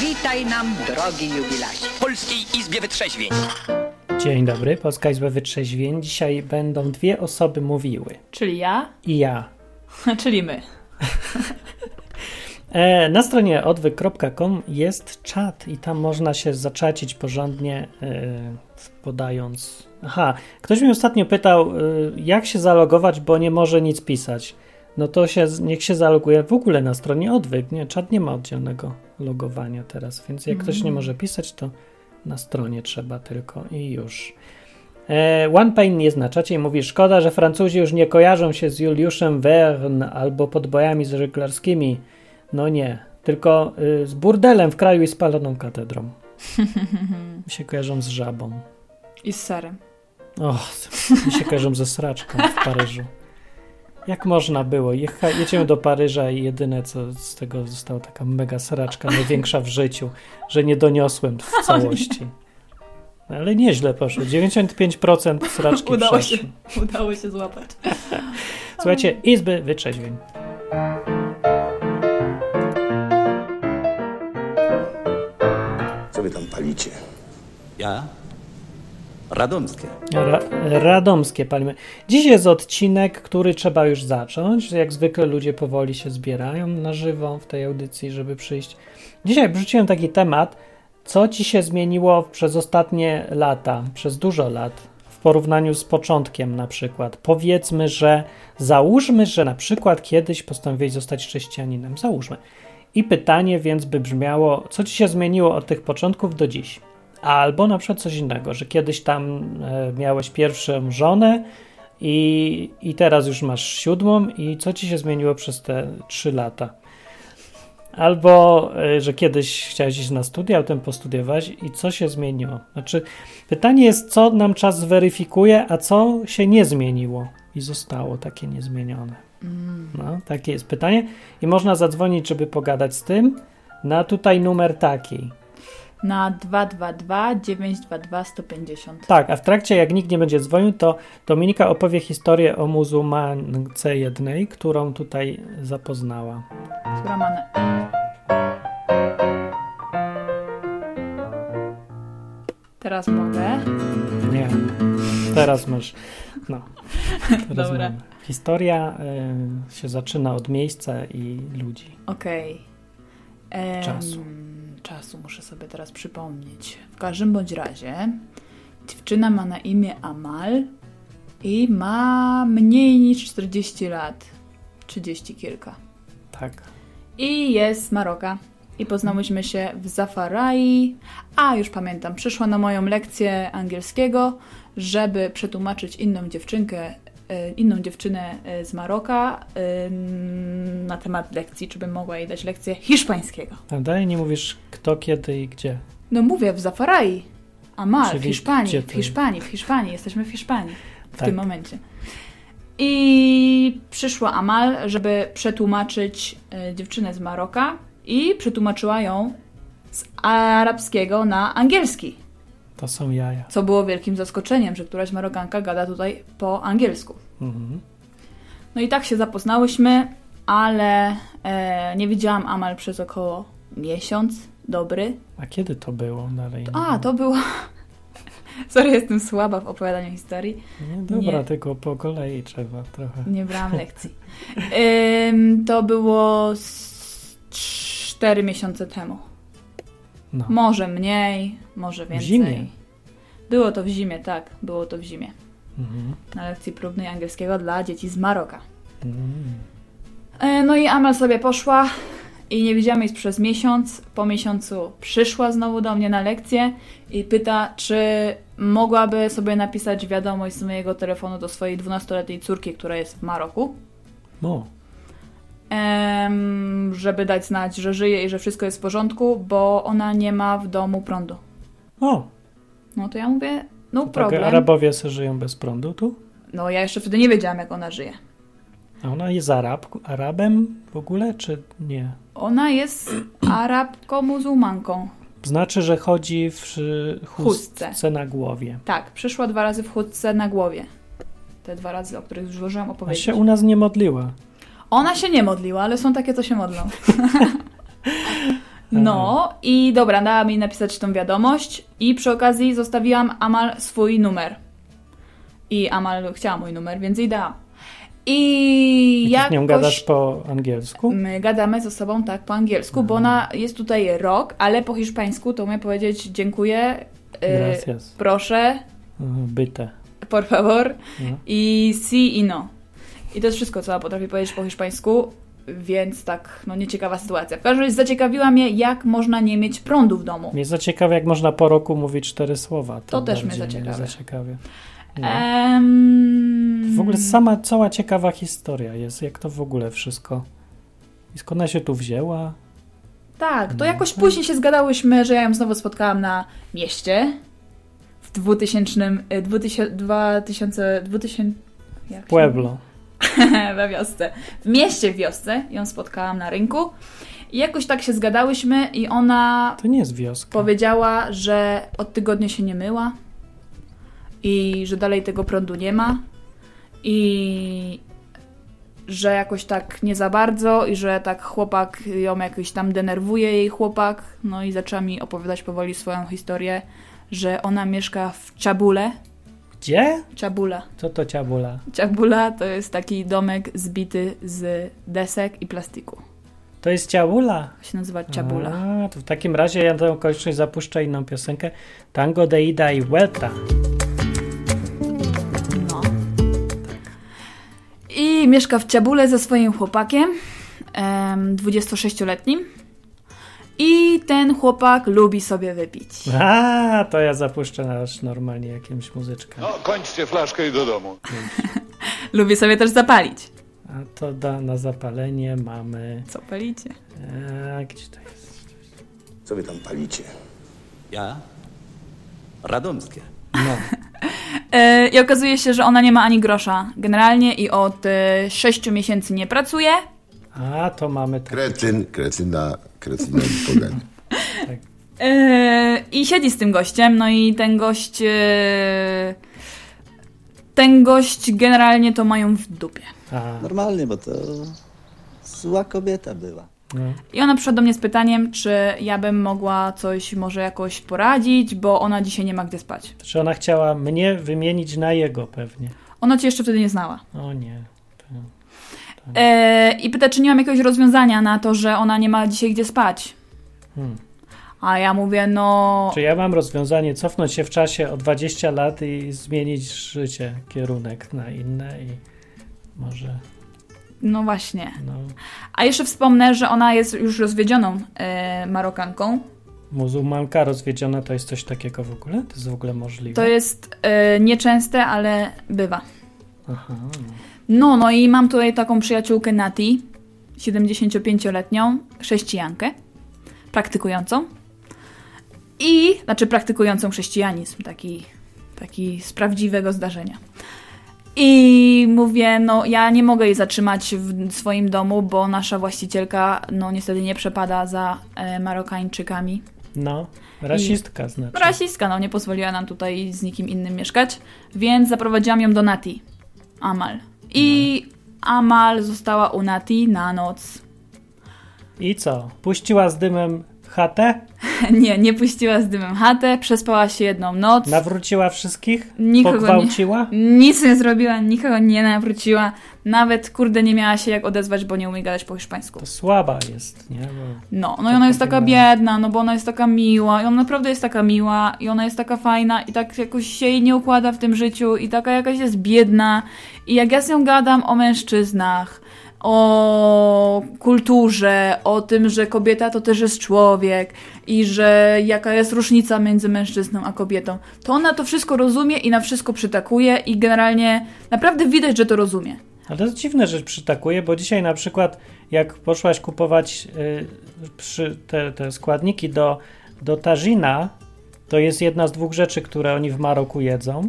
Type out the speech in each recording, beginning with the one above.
Witaj nam, drogi jubilacie. Polskiej Izbie Wytrzeźwień. Dzień dobry, Polska Izba Wytrzeźwień. Dzisiaj będą dwie osoby mówiły. Czyli ja, I ja. czyli my. E, na stronie odwyk.com jest czat i tam można się zaczacić porządnie, e, podając... Aha, ktoś mnie ostatnio pytał, e, jak się zalogować, bo nie może nic pisać. No to się, niech się zaloguje w ogóle na stronie odwyk. Nie, czat nie ma oddzielnego logowania teraz, więc jak ktoś nie może pisać, to na stronie trzeba tylko i już. E, One Pain jest na czacie i mówi, szkoda, że Francuzi już nie kojarzą się z Juliuszem Verne albo podbojami z żeglarskimi. No nie, tylko y, z burdelem w kraju i spaloną katedrą. Mi się kojarzą z żabą. I z serem. O, mi się kojarzą ze sraczką w Paryżu. Jak można było? Jecha, jedziemy do Paryża i jedyne co z tego została taka mega sraczka, największa w życiu, że nie doniosłem w całości. Ale nieźle poszło. 95% sraczki Udało przeszło. się, udało się złapać. Słuchajcie, Izby Wytrzeźwień. Co wy tam palicie? Ja? Radomskie. Ra radomskie palimy. Dziś jest odcinek, który trzeba już zacząć. Jak zwykle ludzie powoli się zbierają na żywo w tej audycji, żeby przyjść. Dzisiaj wrzuciłem taki temat, co ci się zmieniło przez ostatnie lata, przez dużo lat, w porównaniu z początkiem na przykład. Powiedzmy, że załóżmy, że na przykład kiedyś postanowiłeś zostać chrześcijaninem. Załóżmy. I pytanie więc by brzmiało, co ci się zmieniło od tych początków do dziś? Albo na przykład coś innego, że kiedyś tam e, miałeś pierwszą żonę i, i teraz już masz siódmą i co ci się zmieniło przez te trzy lata? Albo, e, że kiedyś chciałeś iść na studia, potem postudiowałeś i co się zmieniło? Znaczy, pytanie jest, co nam czas zweryfikuje, a co się nie zmieniło i zostało takie niezmienione. No, takie jest pytanie i można zadzwonić, żeby pogadać z tym na tutaj numer taki. Na 222 922 150. Tak, a w trakcie, jak nikt nie będzie dzwonił, to Dominika opowie historię o muzułmance jednej, którą tutaj zapoznała. Która ma na... Teraz mogę. Nie, teraz masz. No. Teraz Dobra. mamy. Historia y, się zaczyna od miejsca i ludzi. Okej. Em, Czasu. Czasu muszę sobie teraz przypomnieć. W każdym bądź razie dziewczyna ma na imię Amal i ma mniej niż 40 lat. 30 kilka. Tak. I jest z Maroka. I poznałyśmy się w Zafarai. A, już pamiętam, przyszła na moją lekcję angielskiego, żeby przetłumaczyć inną dziewczynkę, inną dziewczynę e, z Maroka na temat lekcji, czy bym mogła jej dać lekcję hiszpańskiego. A dalej nie mówisz kto, kiedy i gdzie. No mówię, w Zafarai. Amal, w Hiszpanii, w Hiszpanii, w Hiszpanii. Jesteśmy w Hiszpanii w Tak. tym momencie. I przyszła Amal, żeby przetłumaczyć e, dziewczynę z Maroka i przetłumaczyła ją z arabskiego na angielski. To są jaja. Co było wielkim zaskoczeniem, że któraś Marokanka gada tutaj po angielsku. Mhm. No i tak się zapoznałyśmy, ale e, nie widziałam Amal przez około miesiąc. Dobry. A kiedy to było dalej? A, to było. Sorry, jestem słaba w opowiadaniu historii. Nie, dobra, nie. tylko po kolei trzeba trochę. Nie brałam lekcji. Ym, to było z 4 miesiące temu. No. Może mniej, może więcej. zimie? Było to w zimie, tak. Było to w zimie. Mhm. Na lekcji próbnej angielskiego dla dzieci z Maroka. Mhm. E, No i Amal sobie poszła i nie widziałam jej przez miesiąc. Po miesiącu przyszła znowu do mnie na lekcję i pyta, czy mogłaby sobie napisać wiadomość z mojego telefonu do swojej 12-letniej córki, która jest w Maroku. No. Żeby dać znać, że żyje i że wszystko jest w porządku, bo ona nie ma w domu prądu. O, No to ja mówię, no tak problem. Arabowie se żyją bez prądu tu? No ja jeszcze wtedy nie wiedziałam, jak ona żyje. A ona jest Arab, Arabem w ogóle, czy nie? Ona jest arabką muzułmanką. Znaczy, że chodzi w chustce, Chustce. na głowie. Tak, przyszła dwa razy w chustce na głowie. Te dwa razy, o których już zdążyłam A opowiedzieć. się u nas nie modliła. Ona się nie modliła, ale są takie, co się modlą. No i dobra, dała mi napisać tą wiadomość i przy okazji zostawiłam Amal swój numer. I Amal chciała mój numer, więc jej dałam. I Jak jakoś... nią gadasz po angielsku? My gadamy ze sobą tak po angielsku, bo ona jest tutaj rok, ale po hiszpańsku to umie powiedzieć dziękuję, y, Gracias. proszę, Mhm, Byte. por favor No. i si i no. I to jest wszystko, co ona potrafi powiedzieć po hiszpańsku, więc tak, no nieciekawa sytuacja. W każdym razie zaciekawiła mnie, jak można nie mieć prądu w domu. Mnie zaciekawia, jak można po roku mówić cztery słowa. To też mnie zaciekawia. zaciekawia. No. Em, W ogóle sama cała ciekawa historia jest, jak to w ogóle wszystko. I skąd ona się tu wzięła? Tak, to No. jakoś później się zgadałyśmy, że ja ją znowu spotkałam na mieście w 2000, y, 2000, 2000, 2000 jak się Pueblo. we wiosce. W mieście w wiosce ją spotkałam na rynku i jakoś tak się zgadałyśmy i ona To nie jest wioska. powiedziała, że od tygodnia się nie myła i że dalej tego prądu nie ma i że jakoś tak nie za bardzo i że tak chłopak ją jakoś tam denerwuje jej chłopak, no i zaczęła mi opowiadać powoli swoją historię, że ona mieszka w Czabule. Gdzie? Czabula. Co to ciabula? Czabula to jest taki domek zbity z desek i plastiku. To jest ciabula. To się nazywa Czabula. A, to w takim razie ja tę okoliczność zapuszczę inną piosenkę. Tango de ida y vuelta. No. I mieszka w Ciabule ze swoim chłopakiem, em, 26-letnim. I ten chłopak lubi sobie wypić. A, to ja zapuszczę nasz normalnie jakimś muzyczkę. No, kończcie flaszkę i do domu. Lubi sobie też zapalić. A to da, na zapalenie mamy... Co palicie? E, gdzie to jest? Co wy tam palicie? Ja? Radomskie. No. E, I okazuje się, że ona nie ma ani grosza generalnie i od e, 6 miesięcy nie pracuje. A, to mamy tak. Kretyn, kretyna, kretyna i pogań. E, I siedzi z tym gościem, no i ten gość. e, ten gość generalnie to mają w dupie. A, Normalnie, bo to zła kobieta była. no. I ona przyszła do mnie z pytaniem, czy ja bym mogła coś może jakoś poradzić, bo ona dzisiaj nie ma gdzie spać. Czy ona chciała mnie wymienić na jego pewnie? Ona cię jeszcze wtedy nie znała. O nie. E, I pyta, czy nie mam jakiegoś rozwiązania na to, że ona nie ma dzisiaj gdzie spać. Hmm. A ja mówię, no. Czy ja mam rozwiązanie cofnąć się w czasie o 20 lat i zmienić życie, kierunek na inne i może, No właśnie. no, A jeszcze wspomnę, że ona jest już rozwiedzioną e, Marokanką. muzułmanka rozwiedziona to jest coś takiego w ogóle? To jest w ogóle możliwe? To jest e, nieczęste, ale bywa. Aha. No, no i mam tutaj taką przyjaciółkę Nati, 75-letnią chrześcijankę, praktykującą. I, znaczy praktykującą chrześcijanizm, taki, taki z prawdziwego zdarzenia. I mówię, no ja nie mogę jej zatrzymać w swoim domu, bo nasza właścicielka, no niestety nie przepada za e, Marokańczykami. No, rasistka znaczy. Rasistka, no nie pozwoliła nam tutaj z nikim innym mieszkać, więc zaprowadziłam ją do Nati. Amal. I Amal została u Nati na noc. I co? Puściła z dymem chatę? Nie, nie puściła z dymem chatę, przespała się jedną noc. Nawróciła wszystkich? Nikogo Pogwałciła? Nic nie zrobiła, nikogo nie nawróciła. Nawet, kurde, nie miała się jak odezwać, bo nie umie gadać po hiszpańsku. To słaba jest, nie? Bo... No, no i ona jest taka biedna, no bo ona jest taka miła i ona naprawdę jest taka miła i ona jest taka fajna i tak jakoś się jej nie układa w tym życiu i taka jakaś jest biedna i jak ja z nią gadam o mężczyznach, o kulturze, o tym, że kobieta to też jest człowiek i że jaka jest różnica między mężczyzną a kobietą, to ona to wszystko rozumie i na wszystko przytakuje i generalnie naprawdę widać, że to rozumie. Ale to jest dziwne, że przytakuje, bo dzisiaj na przykład jak poszłaś kupować y, te, te składniki do, do tazina, to jest jedna z dwóch rzeczy, które oni w Maroku jedzą,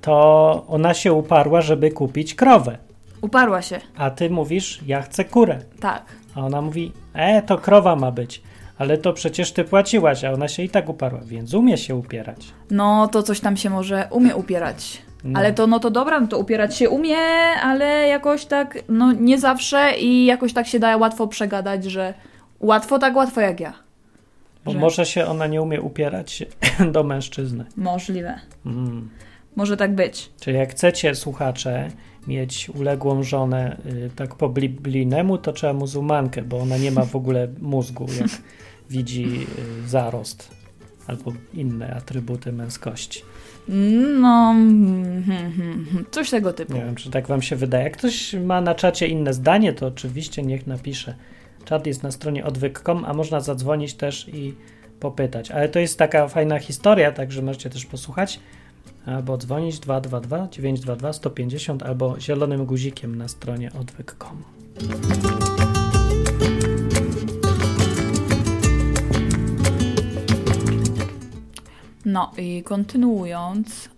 to ona się uparła, żeby kupić krowę. Uparła się, A ty mówisz, ja chcę kurę. tak. A ona mówi, e, to krowa ma być. Ale to przecież ty płaciłaś, a ona się i tak uparła, więc umie się upierać. No to coś tam się może umie upierać. No. Ale to no to dobra, no to upierać się umie, ale jakoś tak, no nie zawsze i jakoś tak się da łatwo przegadać, że łatwo tak łatwo jak ja. Bo że- może się ona nie umie upierać do mężczyzny. Możliwe. Mm. Może tak być. Czyli jak chcecie, słuchacze, mieć uległą żonę y, tak po biblijnemu, to trzeba muzułmankę, bo ona nie ma w ogóle mózgu, jak widzi y, zarost albo inne atrybuty męskości. No, coś tego typu. Nie wiem, czy tak wam się wydaje. Jak ktoś ma na czacie inne zdanie, to oczywiście niech napisze. Czat jest na stronie odwyk.com, a można zadzwonić też i popytać. Ale to jest taka fajna historia, także możecie też posłuchać. Albo dzwonić 222 922 150 albo zielonym guzikiem na stronie odwyk.com. No i kontynuując,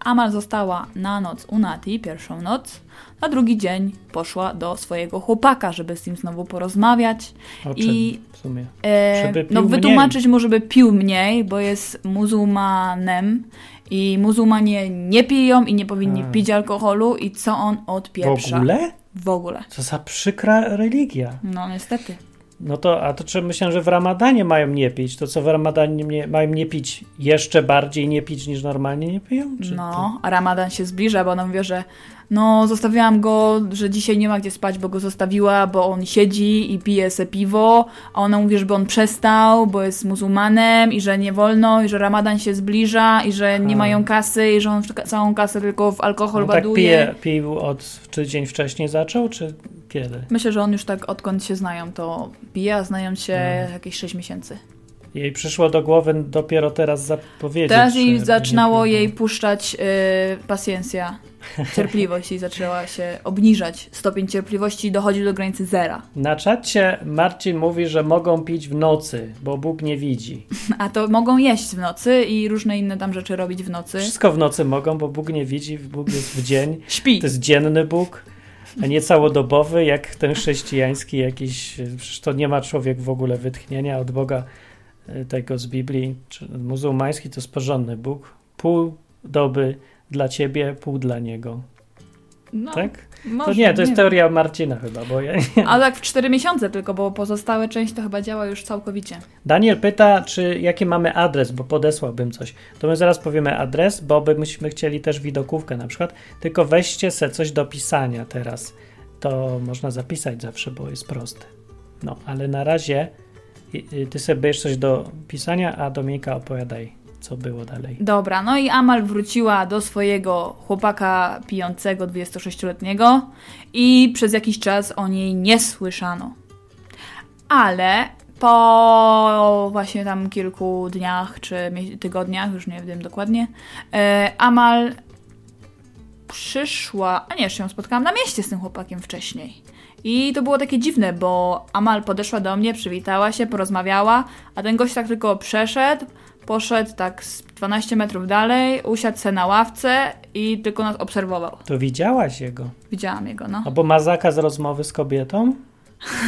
Amal została na noc u Nati, pierwszą noc. Na drugi dzień poszła do swojego chłopaka, żeby z nim znowu porozmawiać. O I w sumie? e, no, mniej. wytłumaczyć mu, żeby pił mniej, bo jest muzułmanem i muzułmanie nie piją i nie powinni A. pić alkoholu i co on W odpieprza. ogóle? W ogóle. Co za przykra religia. No niestety. No to, a to czy myślę, że w Ramadanie mają nie pić? To co w Ramadanie nie, mają nie pić jeszcze bardziej nie pić niż normalnie nie piją? Czy No, a Ramadan się zbliża, bo ona mówi, że no zostawiłam go, że dzisiaj nie ma gdzie spać, bo go zostawiła, bo on siedzi i pije se piwo, a ona mówi, żeby on przestał, bo jest muzułmanem i że nie wolno, i że Ramadan się zbliża i że nie A. mają kasy i że on całą kasę tylko w alkohol No tak ładuje. pije, pił od, czy dzień wcześniej zaczął, czy kiedy? Myślę, że on już tak odkąd się znają, to pije, a znają się Hmm. jakieś 6 miesięcy. Jej przyszło do głowy dopiero teraz zapowiedzieć. Teraz jej zaczynało nie jej puszczać y, pasjensja, cierpliwość i zaczęła się obniżać. Stopień cierpliwości dochodził do granicy zera. Na czacie Marcin mówi, że mogą pić w nocy, bo Bóg nie widzi. A to mogą jeść w nocy i różne inne tam rzeczy robić w nocy. Wszystko w nocy mogą, bo Bóg nie widzi, Bóg jest w dzień. Śpi. To jest dzienny Bóg, a nie całodobowy, jak ten chrześcijański jakiś. Przecież to nie ma człowiek w ogóle wytchnienia od Boga tego z Biblii. Muzułmański to jest porządny Bóg. Pół doby dla ciebie, pół dla niego. No, Tak? może, To nie, to jest wiem. teoria Marcina chyba, bo ja nie. Ale tak w 4 miesiące tylko, bo pozostałe część to chyba działa już całkowicie. Daniel pyta, czy jaki mamy adres, bo podesłałbym coś. To my zaraz powiemy adres, bo byśmy chcieli też widokówkę na przykład. Tylko weźcie se coś do pisania teraz. To można zapisać zawsze, bo jest proste. No, ale na razie y, y, ty sobie bierzesz coś do pisania, a Dominika opowiadaj, co było dalej. Dobra, no i Amal wróciła do swojego chłopaka pijącego 26-letniego i przez jakiś czas o niej nie słyszano. Ale po właśnie tam kilku dniach czy tygodniach, już nie wiem dokładnie, e, Amal przyszła, a nie, jeszcze ją spotkałam na mieście z tym chłopakiem wcześniej. I to było takie dziwne, bo Amal podeszła do mnie, przywitała się, porozmawiała, a ten gość tak tylko przeszedł, poszedł tak z 12 metrów dalej, usiadł se na ławce i tylko nas obserwował. To widziałaś jego? Widziałam jego, no. Albo ma zakaz rozmowy z kobietą?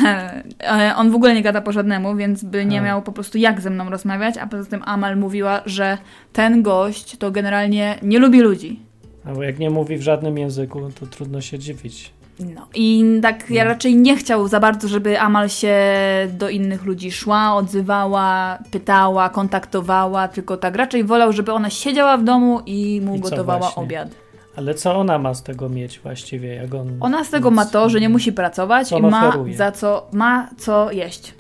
On w ogóle nie gada po żadnemu, więc by nie A. miał po prostu jak ze mną rozmawiać, a poza tym Amal mówiła, że ten gość to generalnie nie lubi ludzi. Albo jak nie mówi w żadnym języku, to trudno się dziwić. No i tak ja raczej nie chciał za bardzo, żeby Amal się do innych ludzi szła, odzywała, pytała, kontaktowała, tylko tak raczej wolał, żeby ona siedziała w domu i mu I gotowała właśnie? obiad. Ale co ona ma z tego mieć właściwie? Jak on, Ona z tego ma to, że nie musi pracować Co i ma oferuje? za co, ma co jeść.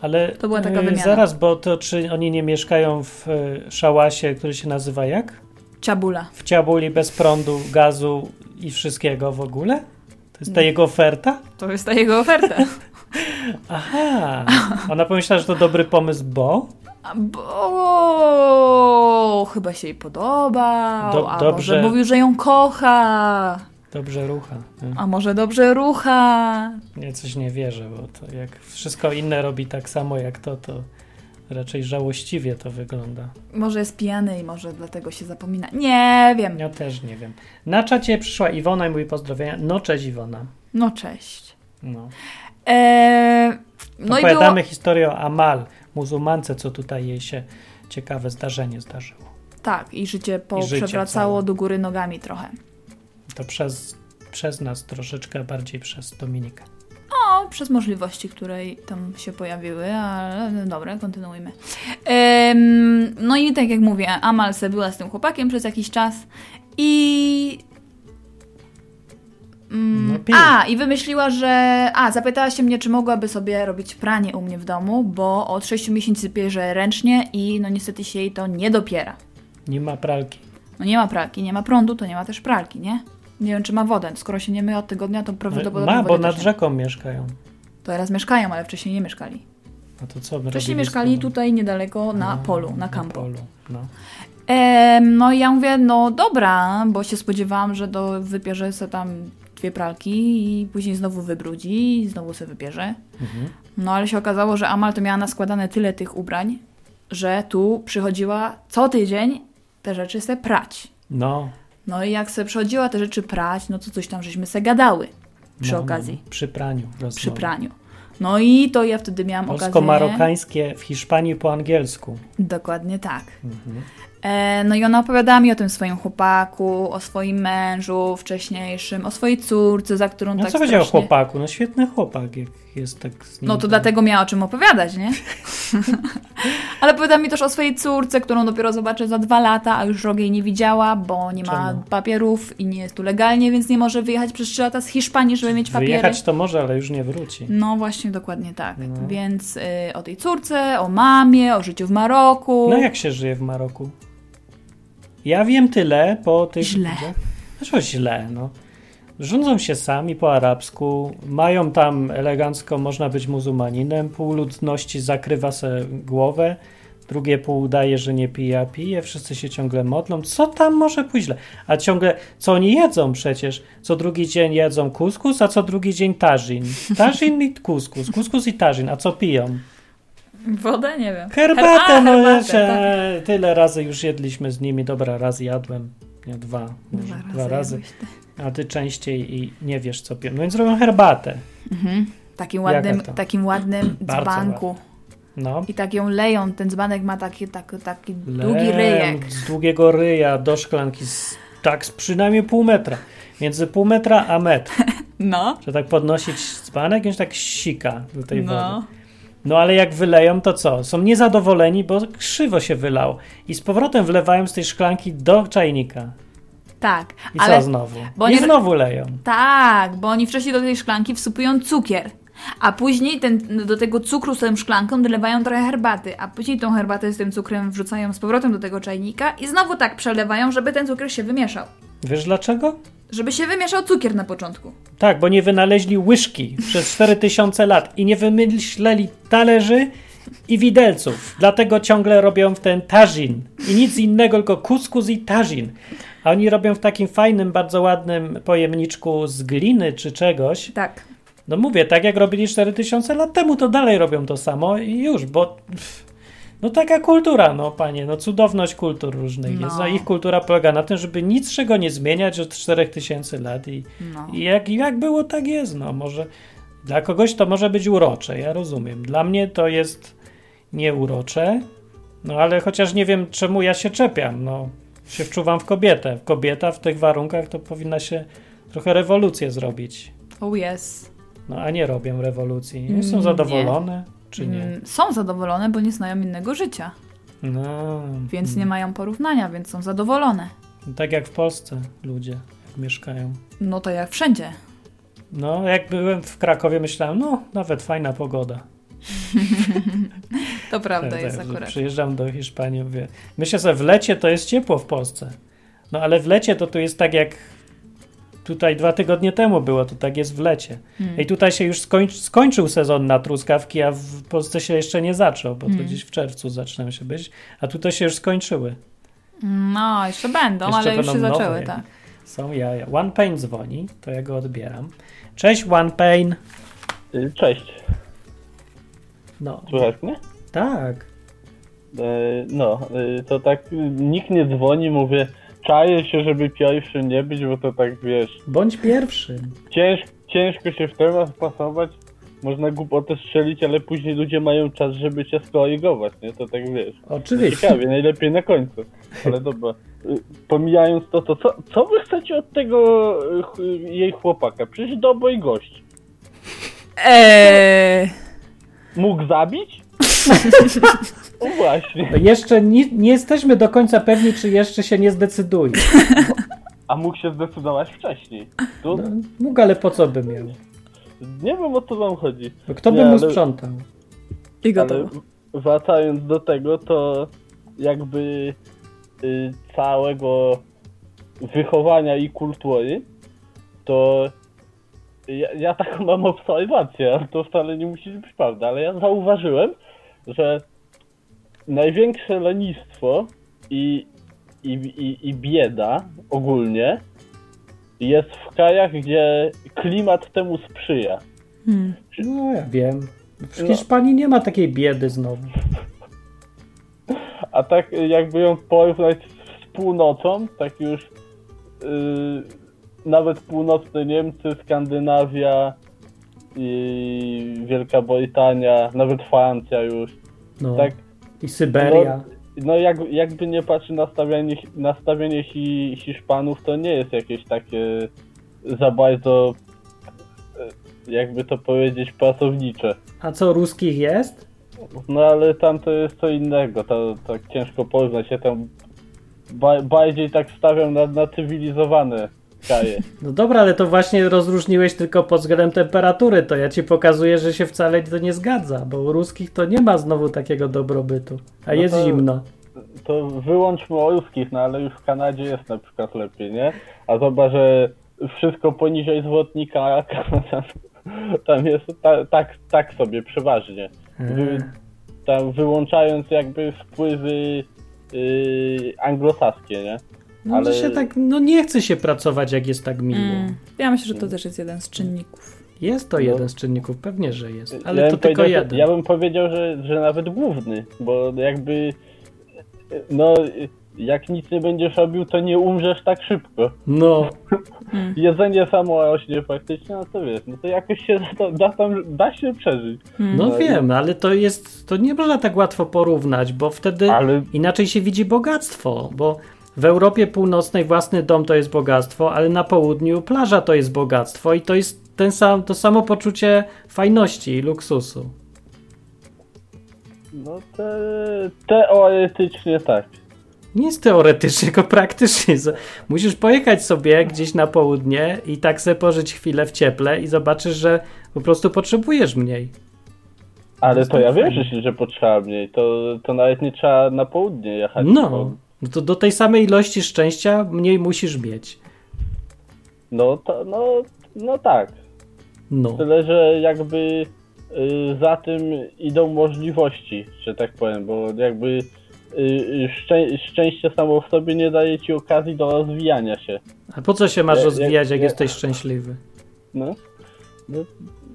Ale To była taka y, wymiana. zaraz, bo to czy oni nie mieszkają w y, szałasie, który się nazywa jak? Ciabula. W Ciabuli bez prądu, gazu i wszystkiego w ogóle? To jest ta jego oferta? To jest ta jego oferta. Aha. Ona pomyślała, że to dobry pomysł, bo Bo chyba się jej podobał, Do- a dobrze. może mówił, że ją kocha, dobrze rucha. nie? a może dobrze rucha. Nie, coś nie wierzę, bo to jak wszystko inne robi tak samo jak to, to raczej żałościwie to wygląda. Może jest pijany i może dlatego się zapomina. Nie wiem. Ja też nie wiem. Na czacie przyszła Iwona i mówi pozdrowienia. No cześć Iwona. No cześć. No. Eee, no i było... Opowiadamy historię o Amal, muzułmance, co tutaj jej się ciekawe zdarzenie zdarzyło. Tak, i życie poprzewracało do góry nogami trochę. To przez, przez nas troszeczkę bardziej przez Dominikę. No, przez możliwości, które tam się pojawiły, ale no dobra, kontynuujmy. Em, no i tak jak mówię, Amal se była z tym chłopakiem przez jakiś czas i Mm, No, a, i wymyśliła, że. A, zapytała się mnie, czy mogłaby sobie robić pranie u mnie w domu, bo od 6 miesięcy bierze ręcznie i no niestety się jej to nie dopiera. Nie ma pralki. No nie ma pralki, nie ma prądu, to nie ma też pralki, nie? Nie wiem, czy ma wodę. Skoro się nie myje od tygodnia, to prawdopodobnie Ma, bo nad rzeką mieszkają. To teraz mieszkają, ale wcześniej nie mieszkali. A to co by Wcześniej mieszkali tutaj niedaleko na A, polu, na Na kampu. polu, no. Em, no i ja mówię, no dobra, bo się spodziewałam, że do, wypierze sobie tam dwie pralki i później znowu wybrudzi i znowu sobie wypierze. Mhm. No ale się okazało, że Amal to miała naskładane tyle tych ubrań, że tu przychodziła co tydzień te rzeczy se prać. No, No i jak se przychodziła te rzeczy prać, no to coś tam żeśmy se gadały przy no, okazji, No, przy praniu. przy rozmowy. praniu. No i to ja wtedy miałam okazję... Polsko-marokańskie w Hiszpanii po angielsku. Dokładnie tak. Mhm. E, no i ona opowiadała mi o tym swoim chłopaku, o swoim mężu wcześniejszym, o swojej córce, za którą No tak co powiedział o strasznie... chłopaku? No świetny chłopak, jak jest tak z nim. No to dlatego miała o czym opowiadać, nie? Ale opowiada mi też o swojej córce, którą dopiero zobaczę za dwa lata, a już rok jej nie widziała, bo nie ma Czemu? papierów i nie jest tu legalnie, więc nie może wyjechać przez trzy lata z Hiszpanii, żeby mieć papiery. Wyjechać to może, ale już nie wróci. No właśnie, dokładnie tak. No. Więc y, o tej córce, o mamie, o życiu w Maroku. No jak się żyje w Maroku? Ja wiem tyle po tych... Źle. ludziach. Znaczy źle, no. Rządzą się sami po arabsku, mają tam elegancko, można być muzułmaninem, pół ludności zakrywa se głowę, drugie pół udaje, że nie pije, a pije, wszyscy się ciągle modlą. Co tam może pójść źle? A ciągle, co oni jedzą przecież? Co drugi dzień jedzą kuskus, a co drugi dzień tażin. Tażin i kuskus, kuskus i tażin, a co piją? Wodę? Nie wiem. Herbatę, A, no herbatę, jeszcze tak. tyle razy już jedliśmy z nimi, dobra, raz jadłem, nie dwa, może dwa, razy, jadłeś ty. a ty częściej i nie wiesz co piją. No więc robią herbatę, Mhm. Takim ładnym, takim ładnym dzbanku. no. I tak ją leją. Ten dzbanek ma taki, taki, taki Lem długi ryjek. Z długiego ryja do szklanki, z, tak z przynajmniej pół metra, między pół metra a metr, No. że tak podnosić dzbanek się tak sika do tej wody. No. Ale jak wyleją, to co? Są niezadowoleni, bo krzywo się wylał. I z powrotem wlewają z tej szklanki do czajnika. Tak. I Ale co znowu? bo I znowu leją. tak, bo oni wcześniej do tej szklanki wsypują cukier. A później ten, do tego cukru z tą szklanką dolewają trochę herbaty, a później tą herbatę z tym cukrem wrzucają z powrotem do tego czajnika i znowu tak przelewają, żeby ten cukier się wymieszał. Wiesz dlaczego? Żeby się wymieszał cukier na początku. Tak, bo nie wynaleźli łyżki przez 4000 lat i nie wymyśleli talerzy i widelców. Dlatego ciągle robią w ten tażin. I nic innego, tylko kuskus i tażin. A oni robią w takim fajnym, bardzo ładnym pojemniczku z gliny czy czegoś. Tak. No mówię, tak jak robili 4000 lat temu, to dalej robią to samo i już, bo pff, no taka kultura, no panie, no cudowność kultur różnych No. jest. A ich kultura polega na tym, żeby niczego nie zmieniać od 4000 lat i, No. i jak, jak było, tak jest. No może dla kogoś to może być urocze, ja rozumiem. Dla mnie to jest nieurocze, no ale chociaż nie wiem, czemu ja się czepiam, no się wczuwam w kobietę. Kobieta w tych warunkach to powinna się trochę rewolucję zrobić. Oh yes. No a nie robią rewolucji. Nie są Mm, zadowolone, czy nie? Mm, Są zadowolone, bo nie znają innego życia, No, więc nie mają porównania, więc są zadowolone. tak jak w Polsce ludzie jak mieszkają. No to jak wszędzie. No, jak byłem w Krakowie, myślałem, no, nawet fajna pogoda. To prawda Tak, jest tak, akurat. Przyjeżdżam do Hiszpanii, mówię, myślę sobie, w lecie to jest ciepło w Polsce. No, ale w lecie to tu jest tak jak tutaj dwa tygodnie temu było, to tak jest w lecie. Hmm. I tutaj się już skończ, skończył sezon na truskawki, a w Polsce się jeszcze nie zaczął, bo to Hmm. gdzieś w czerwcu zaczynają się być, a tutaj się już skończyły. No, jeszcze będą, Jeszcze ale już się będą zaczęły, nowe. tak. Są jaja. One Pain dzwoni, to ja go odbieram. Cześć One Pain. Y, Cześć, No, słychać mnie? tak. E, No, y, to tak nikt nie dzwoni, mówię, czaję się, żeby pierwszy nie być, bo to tak wiesz, Bądź pierwszym. cięż, ciężko się w temat pasować, można głupotę strzelić, ale później ludzie mają czas, żeby cię skorygować, nie? To tak wiesz. Oczywiście. Ciekawie, najlepiej na końcu. Ale dobra. Y, Pomijając to, to co, co wy chcecie od tego y, ch- jej chłopaka? Przecież dobry gość. Eee, Mógł zabić? No właśnie. Jeszcze nie, nie jesteśmy do końca pewni, czy jeszcze się nie zdecyduje. A mógł się zdecydować wcześniej. To No, mógł, ale po co by miał? nie wiem o co wam chodzi. No, kto by Nie, mu ale- sprzątał? I Ale gotowo. wracając do tego, to jakby y, całego wychowania i kultury, to ja, ja taką mam obserwację, ale to wcale nie musi być prawda, ale ja zauważyłem, że największe lenistwo i, i, i, i bieda ogólnie jest w krajach, gdzie klimat temu sprzyja. Hmm. No ja wiem. W No. Hiszpanii nie ma takiej biedy znowu. A tak jakby ją porównać z północą, tak już yy, nawet północne Niemcy, Skandynawia i Wielka Brytania, nawet Francja już, No. tak I Syberia. no jak, jakby nie patrzy nastawienie, nastawienie hi, Hiszpanów, to nie jest jakieś takie za bardzo, y, jakby to powiedzieć, pracownicze. A co, ruskich jest? No ale tam to jest co innego, to tak ciężko poznać. Ja tam ba bardziej tak stawiam na, na cywilizowane No dobra, ale to właśnie rozróżniłeś tylko pod względem temperatury. To ja ci pokazuję, że się wcale to nie zgadza, bo u ruskich to nie ma znowu takiego dobrobytu. A No jest to- zimno. To wyłączmy o ruskich, no ale już w Kanadzie jest na przykład lepiej, nie? A zobacz, że wszystko poniżej zwrotnika tam, tam jest ta, tak, tak sobie przeważnie. Wy, tam wyłączając jakby wpływy yy, anglosaskie, nie? No ale- się tak, no nie chce się pracować, jak jest tak miło. Mm. Ja myślę, że to też jest jeden z czynników. Jest to No. jeden z czynników, pewnie, że jest, ale ja to tylko jeden. Ja bym powiedział, że, że nawet główny, bo jakby no jak nic nie będziesz robił, to nie umrzesz tak szybko. No, Jedzenie samo rośnie faktycznie, no to wiesz, no to jakoś się da, da, tam, da się przeżyć. no No i- wiem, ale to jest, to nie można tak łatwo porównać, bo wtedy Ale inaczej się widzi bogactwo, bo w Europie Północnej własny dom to jest bogactwo, ale na południu plaża to jest bogactwo i to jest ten sam, to samo poczucie fajności i luksusu. no te, teoretycznie tak. Nie jest teoretycznie, tylko praktycznie. Musisz pojechać sobie gdzieś na południe i tak sobie pożyć chwilę w cieple i zobaczysz, że po prostu potrzebujesz mniej. Ale to to ja wierzę się, że potrzeba mniej. To, to nawet nie trzeba na południe jechać. No, no to do tej samej ilości szczęścia mniej musisz mieć. No, to, no, no tak. No. Tyle, że jakby y, za tym idą możliwości, że tak powiem, bo jakby y, y, szczę, szczęście samo w sobie nie daje ci okazji do rozwijania się. A po co się masz Ja- rozwijać, ja- jak ja- jesteś szczęśliwy? No, no,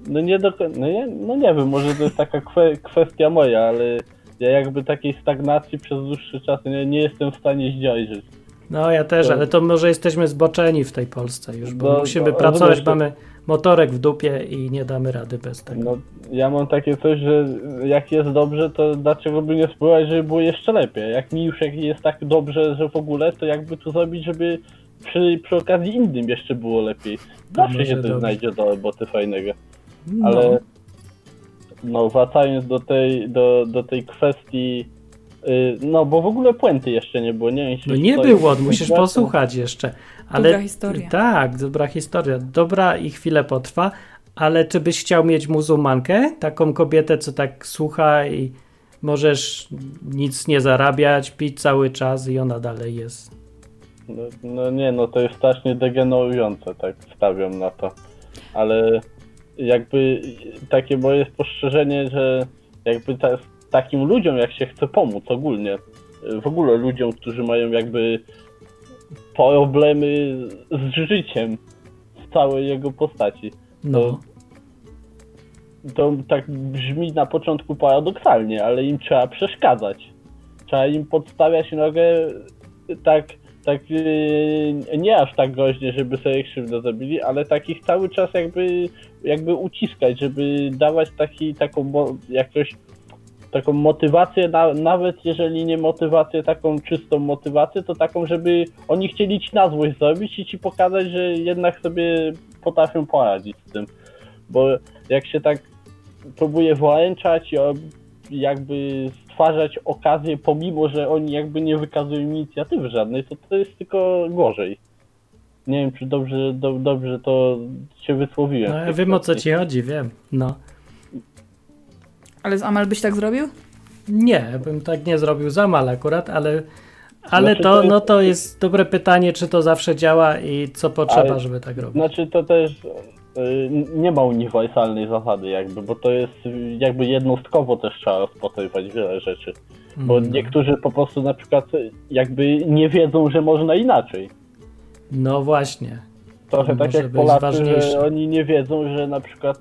no nie do no, nie, no nie wiem, może to jest taka kwe, kwestia moja, ale ja jakby takiej stagnacji przez dłuższy czas nie, nie jestem w stanie zdzierżyć. No ja też, To- ale to może jesteśmy zboczeni w tej Polsce już, bo No, musimy no, pracować, to- mamy motorek w dupie i nie damy rady bez tego. No, ja mam takie coś, że jak jest dobrze, to dlaczego by nie spróbować, żeby było jeszcze lepiej. Jak mi już jak jest tak dobrze, że w ogóle, to jakby tu zrobić, żeby przy, przy okazji innym jeszcze było lepiej. Zawsze się coś dobrze. znajdzie do roboty fajnego. No. Ale no wracając do tej, do, do tej kwestii, y, no bo w ogóle puenty jeszcze nie było, nie wiem, No nie było, musisz to- posłuchać jeszcze. Ale, Dobra historia. Tak, dobra historia. Dobra i chwilę potrwa, ale czy byś chciał mieć muzułmankę? Taką kobietę, co tak słucha i możesz nic nie zarabiać, pić cały czas i ona dalej jest. No, no nie, no to jest strasznie degenerujące, tak stawiam na to. Ale jakby takie moje spostrzeżenie, że jakby ta, takim ludziom, jak się chce pomóc ogólnie, w ogóle ludziom, którzy mają jakby problemy z życiem w całej jego postaci, No. to tak brzmi na początku paradoksalnie, ale im trzeba przeszkadzać. Trzeba im podstawiać nogę tak, tak yy, nie aż tak groźnie, żeby sobie krzywdę zrobili, ale takich cały czas jakby, jakby uciskać, żeby dawać taki, taką jakoś taką motywację, na, nawet jeżeli nie motywację, taką czystą motywację, to taką, żeby oni chcieli ci na złość zrobić i ci pokazać, że jednak sobie potrafią poradzić z tym. Bo jak się tak próbuje włączać i jakby stwarzać okazję, pomimo, że oni jakby nie wykazują inicjatywy żadnej, to to jest tylko gorzej. Nie wiem, czy dobrze, do, dobrze to się wysłowiłem. No, ja wiem o co ci chodzi, wiem. No. Ale z Amal byś tak zrobił? Nie, bym tak nie zrobił za mal akurat, ale, ale Znaczy, to, to jest- no to jest dobre pytanie, czy to zawsze działa i co potrzeba, Ale- żeby tak robić. Znaczy to też y, nie ma uniwersalnej zasady jakby, bo to jest jakby jednostkowo też trzeba rozpatrywać wiele rzeczy. Bo Mm, niektórzy po prostu na przykład jakby nie wiedzą, że można inaczej. No właśnie. Trochę To tak może jak być Polacy, ważniejsze. że oni nie wiedzą, że na przykład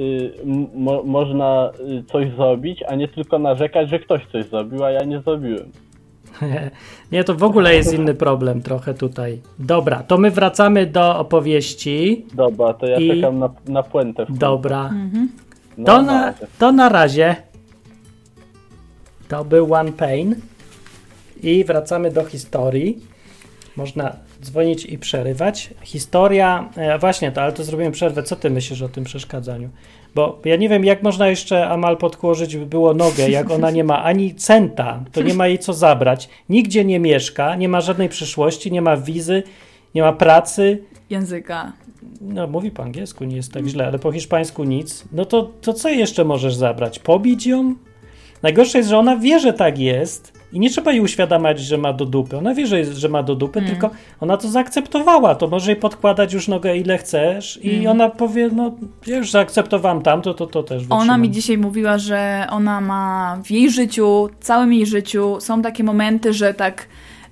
y, mo, można y, coś zrobić, a nie tylko narzekać, że ktoś coś zrobił, a ja nie zrobiłem. Nie, to w ogóle jest inny problem trochę tutaj. Dobra, to my wracamy do opowieści. Dobra, to ja I- czekam na, na puentę. Dobra. No, To na to na razie. To był One Pain. I wracamy do historii. Można dzwonić i przerywać. Historia, e, właśnie to, ale to zrobiłem przerwę. Co ty myślisz o tym przeszkadzaniu? Bo ja nie wiem, jak można jeszcze Amal podkłożyć, by było nogę, jak ona nie ma ani centa, to nie ma jej co zabrać. Nigdzie nie mieszka, nie ma żadnej przyszłości, nie ma wizy, nie ma pracy. Języka. No, mówi po angielsku, nie jest tak źle, ale po hiszpańsku nic. No to, to co jeszcze możesz zabrać? Pobić ją? Najgorsze jest, że ona wie, że tak jest i nie trzeba jej uświadamiać, że ma do dupy. Ona wie, że, że ma do dupy, tylko ona to zaakceptowała. To może jej podkładać już nogę ile chcesz i ona powie, no ja już zaakceptowałam tamto, to to też wytrzymam. Ona mi dzisiaj mówiła, że ona ma w jej życiu, całym jej życiu, są takie momenty, że tak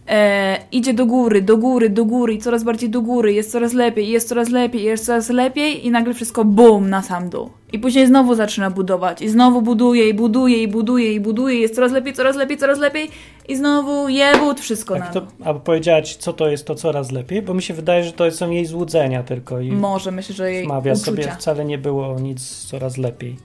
e, idzie do góry, do góry, do góry i coraz bardziej do góry, jest coraz lepiej, jest coraz lepiej, jest coraz lepiej i nagle wszystko bum na sam dół. I później znowu zaczyna budować i znowu buduje i buduje i buduje i buduje, jest coraz lepiej, coraz lepiej, coraz lepiej i znowu jebut wszystko na Tak, to, dół. albo powiedziała ci, co to jest to coraz lepiej, bo mi się wydaje, że to są jej złudzenia tylko i Może, myślę, że jej wmawia uczucia. sobie, wcale nie było nic coraz lepiej.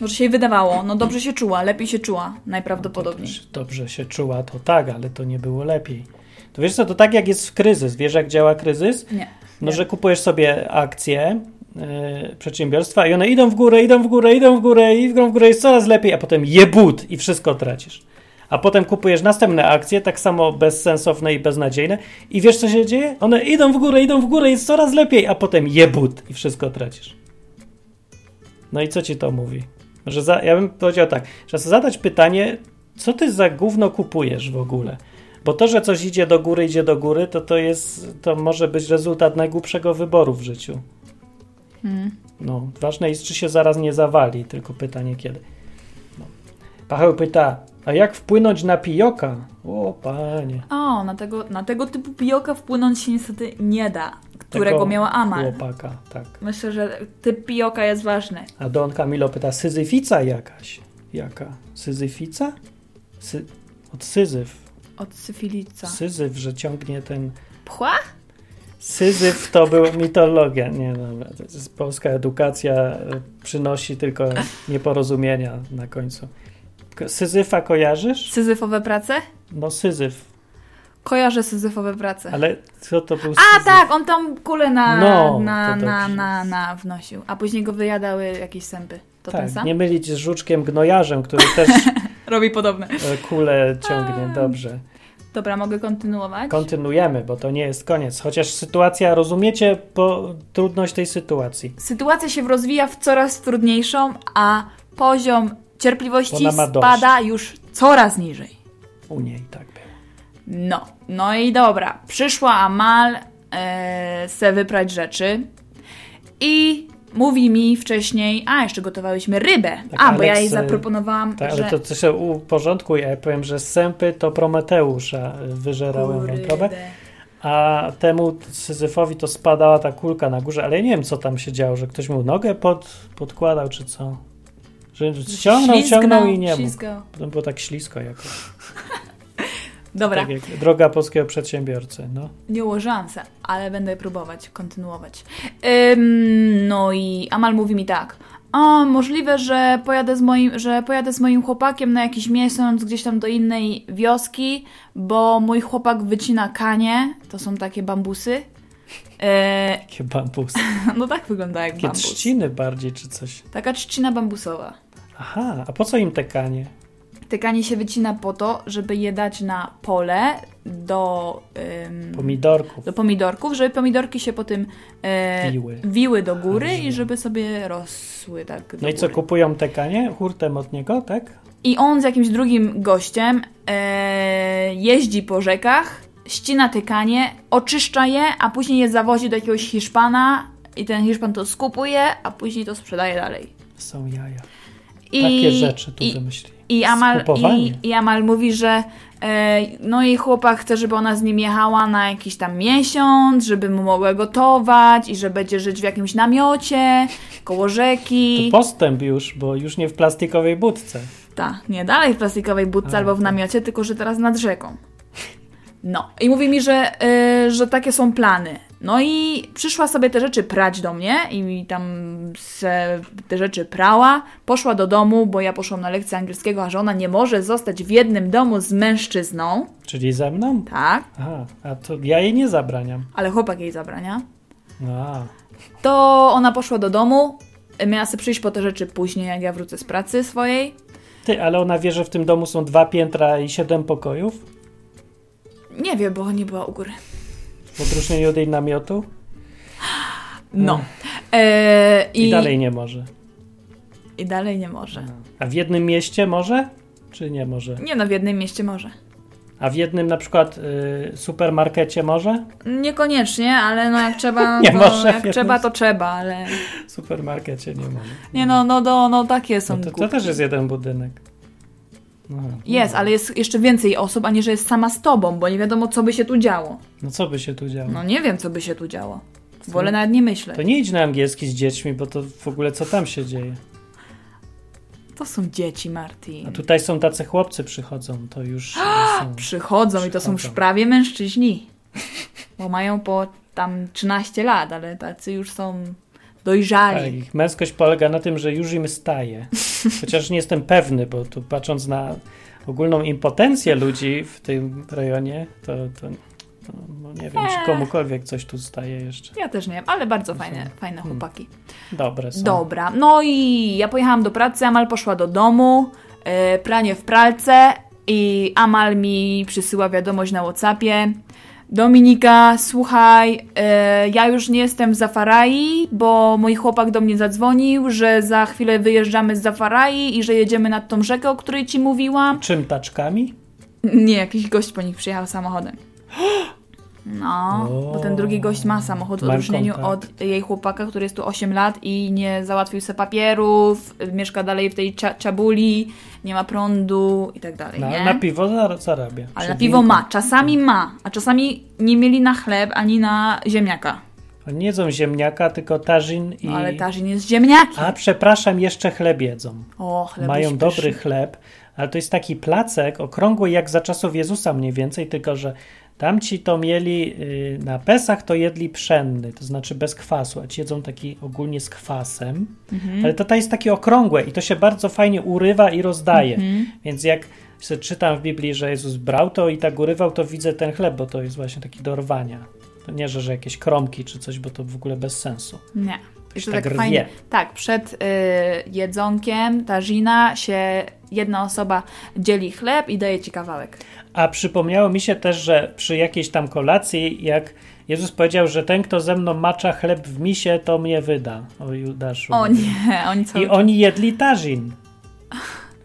Może się jej wydawało, no dobrze się czuła, lepiej się czuła, najprawdopodobniej. Dobrze, dobrze się czuła, to tak, ale to nie było lepiej. To wiesz co, to tak jak jest w kryzys. Wiesz jak działa kryzys? Nie. No, że kupujesz sobie akcje yy, przedsiębiorstwa i one idą w górę, idą w górę, idą w górę i idą w górę, jest coraz lepiej, a potem jebut i wszystko tracisz. A potem kupujesz następne akcje, tak samo bezsensowne i beznadziejne i wiesz co się dzieje? One idą w górę, idą w górę, jest coraz lepiej, a potem jebut i wszystko tracisz. No i co ci to mówi? Że za, ja bym powiedział tak, że zadać pytanie, co ty za gówno kupujesz w ogóle? Bo to, że coś idzie do góry, idzie do góry, to to jest, to może być rezultat najgłupszego wyboru w życiu. No, ważne jest, czy się zaraz nie zawali, tylko pytanie kiedy. No. Pacheł pyta, a jak wpłynąć na pijoka? O, panie. O, na tego, na tego typu pijoka wpłynąć się niestety nie da, którego miała Amal. Chłopaka, tak. Myślę, że typ pijoka jest ważny. A Don Camilo pyta, syzyfica jakaś? Jaka? Syzyfica? Sy od syzyf. Od syfilica. Syzyf, że ciągnie ten... Pchła? Syzyf to była mitologia. Nie, dobra, jest polska edukacja e, przynosi tylko nieporozumienia na końcu. Ko- Syzyfa kojarzysz? Syzyfowe prace? No Syzyf, Kojarzę syzyfowe prace. ale co to był A Syzyf? tak, on tam kulę na, No, na, na, na, na wnosił, a później go wyjadały jakieś sępy. To ten Tak, sam? nie mylić z żuczkiem gnojarzem, który też Robi podobne. e, kulę ciągnie. Dobrze. Dobra, mogę kontynuować? Kontynuujemy, bo to nie jest koniec. Chociaż sytuacja, rozumiecie po trudność tej sytuacji. Sytuacja się rozwija w coraz trudniejszą, a poziom cierpliwości spada już coraz niżej. U niej tak. No, no i dobra. Przyszła Amal e, se wyprać rzeczy i mówi mi wcześniej, a jeszcze gotowałyśmy rybę. Tak, a, bo ja Alex, jej e, zaproponowałam, Tak, że... ale to, się uporządkuj. Ja powiem, że sępy to Prometeusza wyżerały wątrobę, Kurde. a temu Syzyfowi to spadała ta kulka na górze, ale ja nie wiem, co tam się działo, że ktoś mu nogę pod, podkładał, czy co. Że ciągnął, Ślizgnął, ciągnął i nie mógł. ślizgał. Potem było tak ślisko jakoś. Dobra, Tak jak droga polskiego przedsiębiorcy, no. nie ułożyłam se, ale będę próbować kontynuować. Ym, no i Amal mówi mi tak. O, możliwe, że pojadę, z moim, że pojadę z moim chłopakiem na jakiś miesiąc gdzieś tam do innej wioski, bo mój chłopak wycina kanie, to są takie bambusy, E, Jakie bambusy. no tak wygląda jak Takie bambus. trzciny bardziej, czy coś. Taka trzcina bambusowa. Aha, a po co im tekanie? Tykanie się wycina po to, żeby je dać na pole do, ym, Pomidorków. do pomidorków, żeby pomidorki się potem e, Wiły. wiły do góry i żeby sobie rosły tak No i co, góry. kupują tekanie hurtem od niego, tak? I on z jakimś drugim gościem e, jeździ po rzekach, ścina tykanie, oczyszcza je, a później je zawozi do jakiegoś Hiszpana i ten Hiszpan to skupuje, a później to sprzedaje dalej. Są jaja. I, Takie rzeczy tu i, wymyślili. I Amal, i, i Amal mówi, że e, no i chłopak chce, żeby ona z nim jechała na jakiś tam miesiąc, żeby mu mogła gotować i że będzie żyć w jakimś namiocie koło rzeki. To postęp już, bo już nie w plastikowej budce. Tak, nie dalej w plastikowej budce A, albo w namiocie, tylko że teraz nad rzeką. No. I mówi mi, że, y, że takie są plany. No i przyszła sobie te rzeczy prać do mnie i tam se te rzeczy prała. Poszła do domu, bo ja poszłam na lekcję angielskiego, a że ona nie może zostać w jednym domu z mężczyzną. Czyli ze mną? Tak, Aha, a to ja jej nie zabraniam. ale chłopak jej zabrania. A, To ona poszła do domu. Miała sobie przyjść po te rzeczy później, jak ja wrócę z pracy swojej. ty, ale ona wie, że w tym domu są dwa piętra i siedem pokojów? Nie wie, bo nie była u góry. W odróżnieniu od jej namiotu? No. E, I, dalej nie może. I dalej nie może. A w jednym mieście może? Czy nie może? Nie no, w jednym mieście może. A w jednym na przykład y, supermarkecie może? Niekoniecznie, ale no jak trzeba, Nie może jak trzeba, to trzeba, ale... W supermarkecie nie może. Nie no, no, no, no takie są No to, to też jest jeden budynek. No, Jest, ale jest jeszcze więcej osób, a nie, że jest sama z tobą, bo nie wiadomo, co by się tu działo. no co by się tu działo? No nie wiem, co by się tu działo. Wolę nawet nie myśleć. To nie idź na angielski z dziećmi, bo to w ogóle co tam się dzieje? To są dzieci, Martin. A tutaj są tacy chłopcy przychodzą, to już są... Przychodzą i to są już Przychodzą. prawie mężczyźni. Bo mają po tam 13 lat, ale tacy już są dojrzali. ich męskość polega na tym, że już im staje. Chociaż nie jestem pewny, bo tu patrząc na ogólną impotencję ludzi w tym rejonie, to, to, to no nie wiem, czy komukolwiek coś tu staje jeszcze. Ja też nie wiem, ale bardzo fajne, fajne chłopaki. Dobre są. Dobra, no i ja pojechałam do pracy, Amal poszła do domu, e, pranie w pralce i Amal mi przysyła wiadomość na Whatsappie. Dominika, słuchaj, e, ja już nie jestem w Zafarai, bo mój chłopak do mnie zadzwonił, że za chwilę wyjeżdżamy z Zafarai i że jedziemy nad tą rzekę, o której ci mówiłam. Czym taczkami? Nie, jakiś gość po nich przyjechał samochodem. No, O, bo ten drugi gość ma samochód w odróżnieniu kontakt. od jej chłopaka, który jest tu 8 lat i nie załatwił sobie papierów, mieszka dalej w tej cia czabuli, nie ma prądu i tak dalej, Na, nie? na piwo zar- zarabia. Ale na piwo ma, czasami ma, a czasami nie mieli na chleb ani na ziemniaka. Oni nie jedzą ziemniaka, tylko tarzin i... No, ale tarzin jest ziemniaki. A przepraszam, jeszcze chleb jedzą. O, chleb Mają dobry pyszny. chleb, ale to jest taki placek okrągły jak za czasów Jezusa mniej więcej, tylko że tamci to mieli y, na Pesach to jedli pszenny, to znaczy bez kwasu, a ci jedzą taki ogólnie z kwasem, Mhm. ale to ta jest takie okrągłe i to się bardzo fajnie urywa i rozdaje. Mhm. Więc jak czytam w Biblii, że Jezus brał to i tak urywał, to widzę ten chleb, bo to jest właśnie taki do rwania. To nie, że, że jakieś kromki czy coś, bo to w ogóle bez sensu. Nie. I to tak tak fajnie. Tak, przed y, jedzonkiem tarzina się jedna osoba dzieli chleb i daje ci kawałek. A przypomniało mi się też, że przy jakiejś tam kolacji, jak Jezus powiedział, że ten, kto ze mną macza chleb w misie, to mnie wyda. O Judaszu. O nie, oni cały I oni jedli tarzin.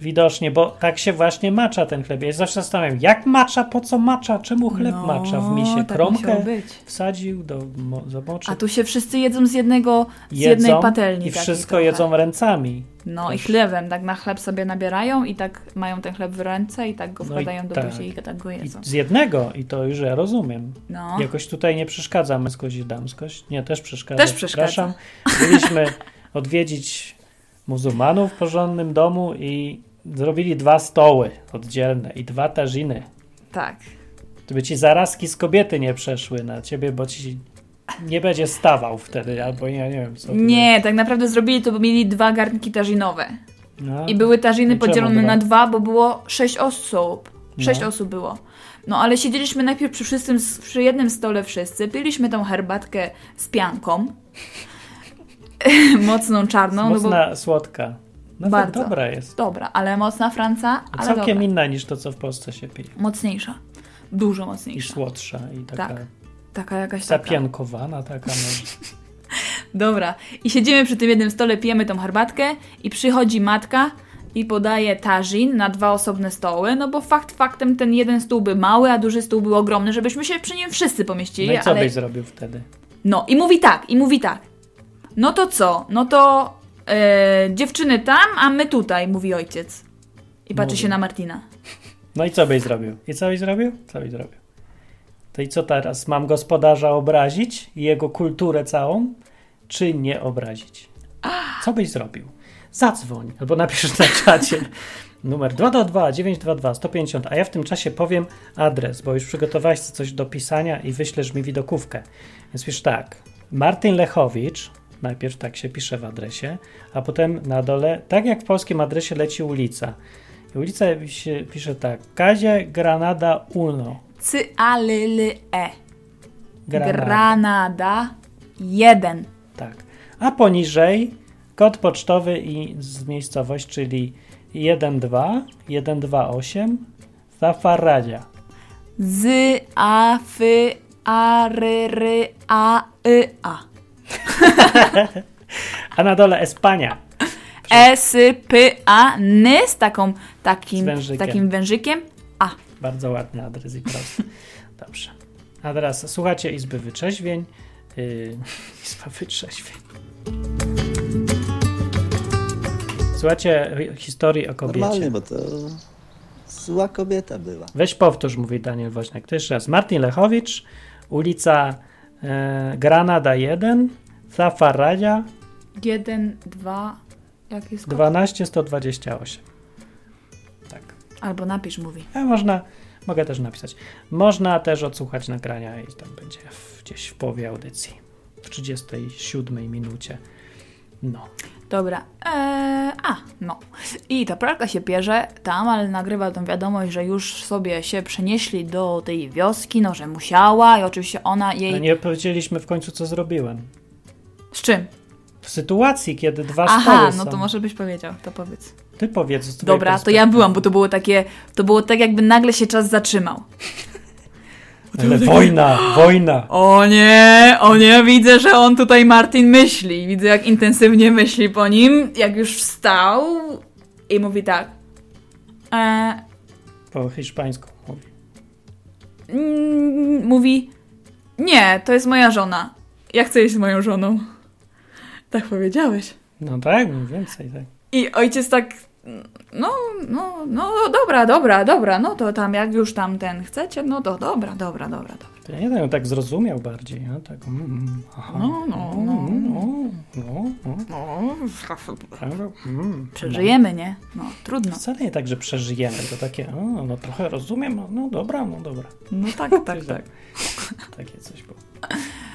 Widocznie, bo tak się właśnie macza ten chleb. Ja się zawsze zastanawiam, jak macza, po co macza, czemu chleb No, macza w misie? tak Kromkę musiało być. wsadził do zamoczy. A tu się wszyscy jedzą z jednego, z jedzą jednej patelni. i wszystko jedzą ręcami. No i chlebem, tak na chleb sobie nabierają i tak mają ten chleb w ręce i tak go No i wkładają do tak. buzi i tak go I jedzą. z jednego, i to już ja rozumiem. No. Jakoś tutaj nie przeszkadza męskość i damskość. Nie, też przeszkadza. Też przeszkadza. Przepraszam. Byliśmy odwiedzić muzułmanów w porządnym domu i zrobili dwa stoły oddzielne i dwa tarziny. Tak. Żeby ci zarazki z kobiety nie przeszły na ciebie, bo ci nie będzie stawał wtedy, albo ja nie wiem co. Nie, tak naprawdę zrobili to, bo mieli dwa garnki tarzinowe. No. I były tarziny I podzielone dwa? na dwa, bo było sześć osób. Sześć No. osób było. No ale siedzieliśmy najpierw przy, wszyscy, przy jednym stole wszyscy, piliśmy tą herbatkę z pianką. Mocną czarną. No bo, Mocna, słodka. No Bardzo. dobra jest. dobra, ale mocna Franca, ale Całkiem dobra. inna niż to, co w Polsce się pije. Mocniejsza. Dużo I mocniejsza. słodsza, i taka Tak. Taka jakaś taka. zapiankowana, taka może. Dobra. I siedzimy przy tym jednym stole, pijemy tą herbatkę i przychodzi matka i podaje tażin na dwa osobne stoły, no bo fakt faktem ten jeden stół był mały, a duży stół był ogromny, żebyśmy się przy nim wszyscy pomieścili. No i co ale... byś zrobił wtedy? No i mówi tak, i mówi tak. No to co? No to e, dziewczyny tam, a my tutaj, mówi ojciec. I patrzy Mówi. się na Martina. No i co byś zrobił? I co byś zrobił? Co byś zrobił? To i co teraz? Mam gospodarza obrazić i jego kulturę całą, czy nie obrazić? Co byś zrobił? Zadzwoń albo napisz na czacie numer 222 922 150, a ja w tym czasie powiem adres, bo już przygotowałeś coś do pisania i wyślesz mi widokówkę. Więc pisz tak, Martin Lechowicz, najpierw tak się pisze w adresie, a potem na dole, tak jak w polskim adresie leci ulica. I ulica się pisze tak, Kazie Granada Uno. Cy, a, l, l, e. Granada. Granada 1. Tak. A poniżej kod pocztowy i z miejscowość, czyli 12 128 Zafaradzia. Z, a, f, a, r, r, a, y, a. A na dole Espania. S, P, A, N z taką, Z takim, wężykiem. takim wężykiem. A. Bardzo ładny adres i prosty. Dobrze. A teraz słuchacie Izby Wyczeźwień. Yy, Izba Wyczeźwień. Słuchajcie historii o kobiecie. Normalnie, bo to zła kobieta była. Weź powtórz, mówi Daniel Woźniak. To jeszcze raz. Martin Lechowicz, ulica e, Granada 1, Zafaradzia 1, 2, jak jest kod? 12128. Tak. Albo napisz, mówi. A można, mogę też napisać. Można też odsłuchać nagrania i tam będzie w, gdzieś w połowie audycji. W 37 minucie. No. Dobra. Eee, a, no. I ta pralka się pierze tam, ale nagrywa tą wiadomość, że już sobie się przenieśli do tej wioski, no że musiała i oczywiście ona jej... Ale nie powiedzieliśmy w końcu, co zrobiłem. Z czym? W sytuacji, kiedy dwa Aha, stoły no są. to może byś powiedział, to powiedz. Ty powiedz z Dobra, to ja byłam, bo to było takie, to było tak jakby nagle się czas zatrzymał. Ale wojna, wojna. O nie, o nie, widzę, że on tutaj Martin myśli. Widzę, jak intensywnie myśli po nim, jak już wstał i mówi tak. E, Po hiszpańsku mówi. mm, mówi, nie, to jest moja żona. Ja chcę iść z moją żoną. Tak powiedziałeś. No tak, mniej więcej tak. I ojciec tak, no, no, no, dobra, dobra, dobra, no to tam, jak już tam ten chcecie, no to dobra, dobra, dobra, dobra. To ja nie wiem, tak zrozumiał bardziej. No, tak, mm, mm, aha. No, no, no, no, no, no, no. Mm. Przeżyjemy, nie? No, trudno. Wcale nie tak, że przeżyjemy, to takie, o, no trochę rozumiem, no, no dobra, no dobra. No tak, tak, tak. Takie coś było.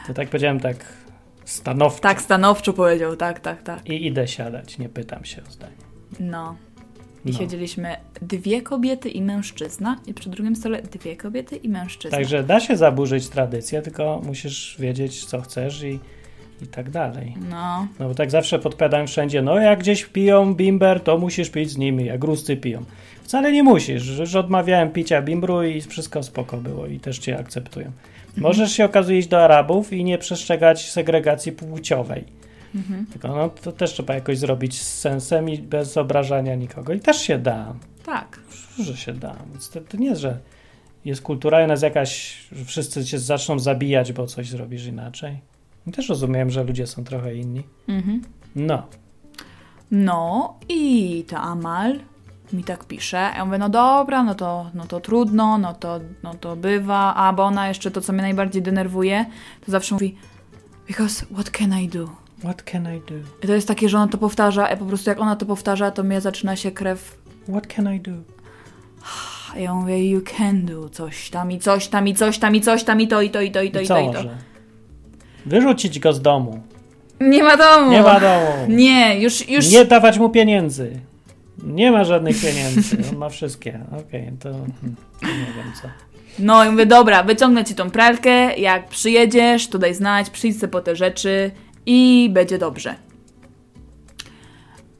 To tak powiedziałem tak stanowczo. Tak stanowczo powiedział, tak, tak, tak. I idę siadać, nie pytam się o zdanie. No. I No. siedzieliśmy dwie kobiety i mężczyzna i przy drugim stole dwie kobiety i mężczyzna. Także da się zaburzyć tradycję, tylko musisz wiedzieć, co chcesz i, i tak dalej. No, No bo tak zawsze podpowiadam wszędzie, no jak gdzieś piją bimber, to musisz pić z nimi, jak Ruscy piją. Wcale nie musisz, że odmawiałem picia bimbru i wszystko spoko było i też cię akceptują. Mhm. Możesz się okazuje iść do Arabów i nie przestrzegać segregacji płciowej. Mhm. Tylko no to też trzeba jakoś zrobić z sensem i bez obrażania nikogo. I też się da, tak. że się da. Więc to, to nie jest, że jest kultura i nas jakaś, że wszyscy się zaczną zabijać, bo coś zrobisz inaczej. I też rozumiem, że ludzie są trochę inni. Mhm. No. No i ta Amal mi tak pisze. Ja mówię, no dobra, no to, no to trudno, no to, no to bywa. A bo ona jeszcze to, co mnie najbardziej denerwuje, to zawsze mówi because what can I do? What can I do? I to jest takie, że ona to powtarza, a po prostu jak ona to powtarza, to mnie zaczyna się krew What can I do? A ja mówię, you can do coś tam i coś tam i coś tam i coś tam i to i to i to i to I to i to. Wyrzucić go z domu. Nie ma domu. Nie ma domu. Nie, już, już. Nie dawać mu pieniędzy. Nie ma żadnych pieniędzy, on ma wszystkie. Okej, to hmm, nie wiem co. No i mówię, dobra, wyciągnę ci tą pralkę, jak przyjedziesz, to daj znać, przyjdź po te rzeczy i będzie dobrze.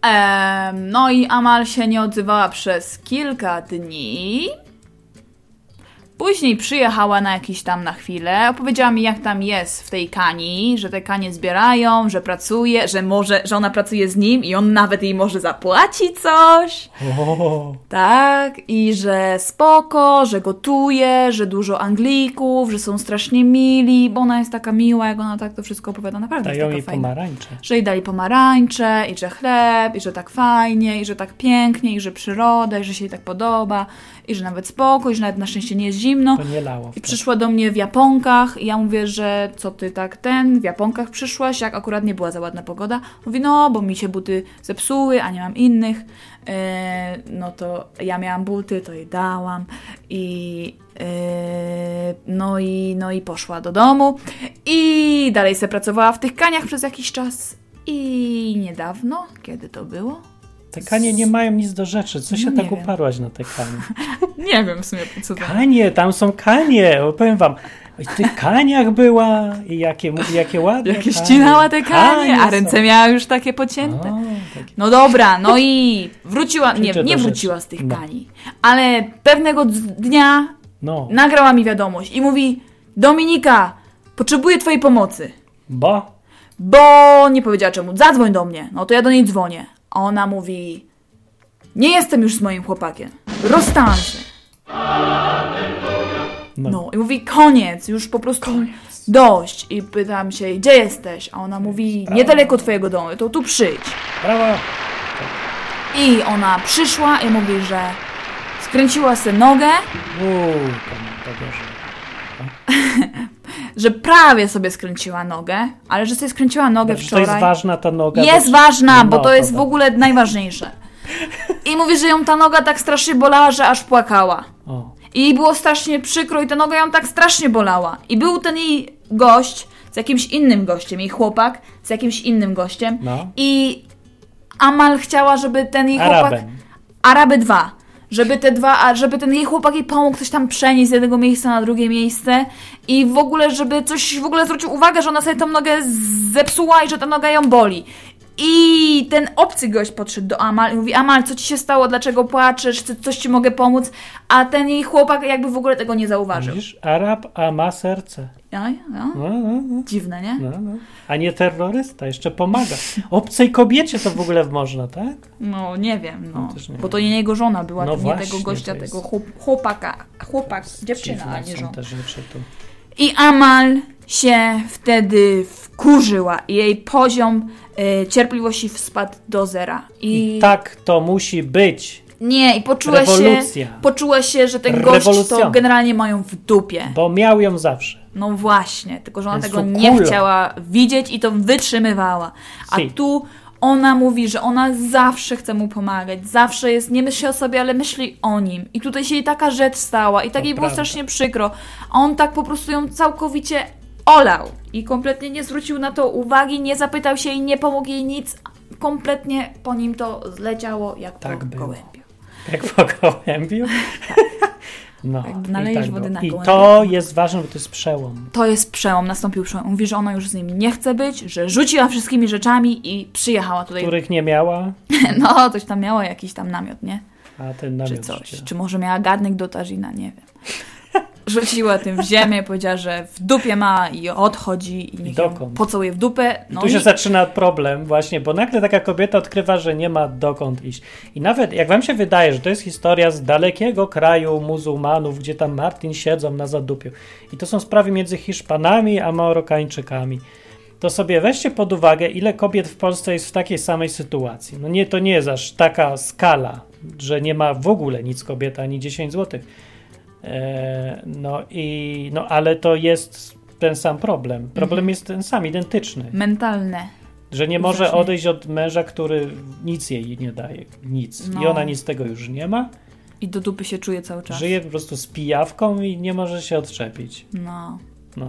Em, no i Amal się nie odzywała przez kilka dni. Później przyjechała na jakiś tam na chwilę, opowiedziała mi jak tam jest w tej kani, że te kanie zbierają, że pracuje, że może, że ona pracuje z nim i on nawet jej może zapłaci coś. O, Tak, i że spoko, że gotuje, że dużo Anglików, że są strasznie mili, bo ona jest taka miła, jak ona tak to wszystko opowiada, naprawdę dają jest taka fajna. pomarańcze. Że jej dali pomarańcze, i że chleb, i że tak fajnie, i że tak pięknie, i że przyroda, i że się jej tak podoba, i że nawet spoko, i że nawet na szczęście nie jest zimno. I przyszła do mnie w japonkach i ja mówię, że co ty tak ten, w japonkach przyszłaś, jak akurat nie była za ładna pogoda. Mówi, no, bo mi się buty zepsuły, a nie mam innych. E, no to ja miałam buty, to jej dałam i e, no i no i poszła do domu i dalej se pracowała w tych kaniach przez jakiś czas i niedawno, kiedy to było? Te kanie nie mają nic do rzeczy. Co się No tak wiem. uparłaś na te kanie? Nie wiem w sumie co to. Kanie, tam są kanie. Opowiem wam. W tych kaniach była i jakie, jakie ładne Jakie kanie. ścinała te kanie, a są. ręce miała już takie pocięte. O, takie. No dobra, no i wróciła, nie, nie wróciła z tych No. kani, ale pewnego dnia No, nagrała mi wiadomość i mówi Dominika, potrzebuję twojej pomocy, bo bo nie powiedziała czemu, zadzwoń do mnie, no to ja do niej dzwonię. A ona mówi, nie jestem już z moim chłopakiem, rozstałam się. no, No i mówi, koniec, już po prostu dość. I pytam się, gdzie jesteś? A ona mówi, niedaleko twojego domu, to tu przyjdź. brawo. I ona przyszła i mówi, że skręciła sobie nogę, Uuu, tam. że prawie sobie skręciła nogę, ale że sobie skręciła nogę Znaczy, to jest wczoraj. ważna ta noga. Jest bo- ważna, bo No, to jest w ogóle najważniejsze. I mówi, że ją ta noga tak strasznie bolała, że aż płakała. O, I jej było strasznie przykro i ta noga ją tak strasznie bolała. I był ten jej gość z jakimś innym gościem, jej chłopak z jakimś innym gościem. no. I Amal chciała, żeby ten jej chłopak... Arabem. Araby 2. Żeby te dwa, a żeby ten jej chłopak jej pomógł coś tam przenieść z jednego miejsca na drugie miejsce i w ogóle, żeby coś w ogóle zwrócił uwagę, że ona sobie tą nogę zepsuła i że ta noga ją boli. I ten obcy gość podszedł do Amal i mówi, Amal, co ci się stało, dlaczego płaczesz, coś ci mogę pomóc? A ten jej chłopak jakby w ogóle tego nie zauważył. Widzisz, Arab, a ma serce. Ja, ja. No, no, no. Dziwne, nie? No, no. A nie terrorysta, jeszcze pomaga. Obcej kobiecie to w ogóle można, tak? No, nie wiem, no. No, nie Bo to nie jego żona była, No to nie tego gościa, tego chłop- chłopaka. Chłopak, dziewczyna, a nie żona. te rzeczy tu. I Amal się wtedy wkurzyła i jej poziom y, cierpliwości spadł do zera. I, I tak to musi być, nie, i poczuła się, poczuła się, że ten gość to generalnie mają w dupie. bo miał ją zawsze. No właśnie, tylko że ona tego nie kulo. chciała widzieć i to wytrzymywała. A Si. tu ona mówi, że ona zawsze chce mu pomagać, zawsze jest, nie myśli o sobie, ale myśli o nim. I tutaj się jej taka rzecz stała i tak To jej było prawda. strasznie przykro. A on tak po prostu ją całkowicie olał i kompletnie nie zwrócił na to uwagi, nie zapytał się i nie pomógł jej nic. Kompletnie po nim to zleciało jak Tak po było. gołębiu. Jak po gołębiu. No, Jak i nalejesz było. wody na I to jest ważne, bo to jest przełom. To jest przełom, nastąpił przełom. Mówi, że ona już z nim nie chce być, że rzuciła wszystkimi rzeczami i przyjechała tutaj. Których nie miała, No, coś tam miała, jakiś tam namiot, nie? a ten Czy namiot coś. życia. Czy może miała garnek do tazina, nie wiem. Rzuciła tym w ziemię, powiedziała, że w dupie ma i odchodzi i ją dokąd? pocałuje w dupę. No tu i się zaczyna problem właśnie, bo nagle taka kobieta odkrywa, że nie ma dokąd iść. I nawet jak wam się wydaje, że to jest historia z dalekiego kraju muzułmanów, gdzie tam Martin siedzą na zadupiu i to są sprawy między Hiszpanami a Marokańczykami, to sobie weźcie pod uwagę, ile kobiet w Polsce jest w takiej samej sytuacji. No nie, to nie jest aż taka skala, że nie ma w ogóle nic kobieta, ani 10 złotych. E, no i, no ale to jest ten sam problem. Problem Mhm. jest ten sam, identyczny. mentalne. Że nie może Strasznie. odejść od męża, który nic jej nie daje. Nic. I No. ona nic z tego już nie ma. I do dupy się czuje cały czas. Żyje po prostu z pijawką i nie może się odczepić. No. No.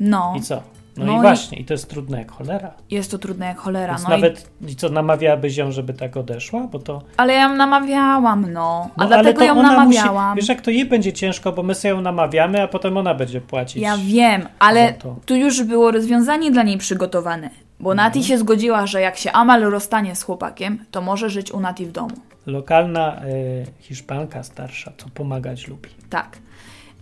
No. I co? No, No i i- właśnie, i to jest trudne jak cholera. Jest to trudne jak cholera. Więc No nawet, i co, namawiałabyś ją, żeby tak odeszła? Bo to... ale ja ją namawiałam, no. A No, dlatego ją namawiałam. Musi, wiesz, jak to jej będzie ciężko, bo my sobie ją namawiamy, a potem ona będzie płacić. Ja wiem, ale tu już było rozwiązanie dla niej przygotowane. Bo Nati Mhm. się zgodziła, że jak się Amal rozstanie z chłopakiem, to może żyć u Nati w domu. Lokalna y, Hiszpanka starsza, co pomagać lubi. Tak.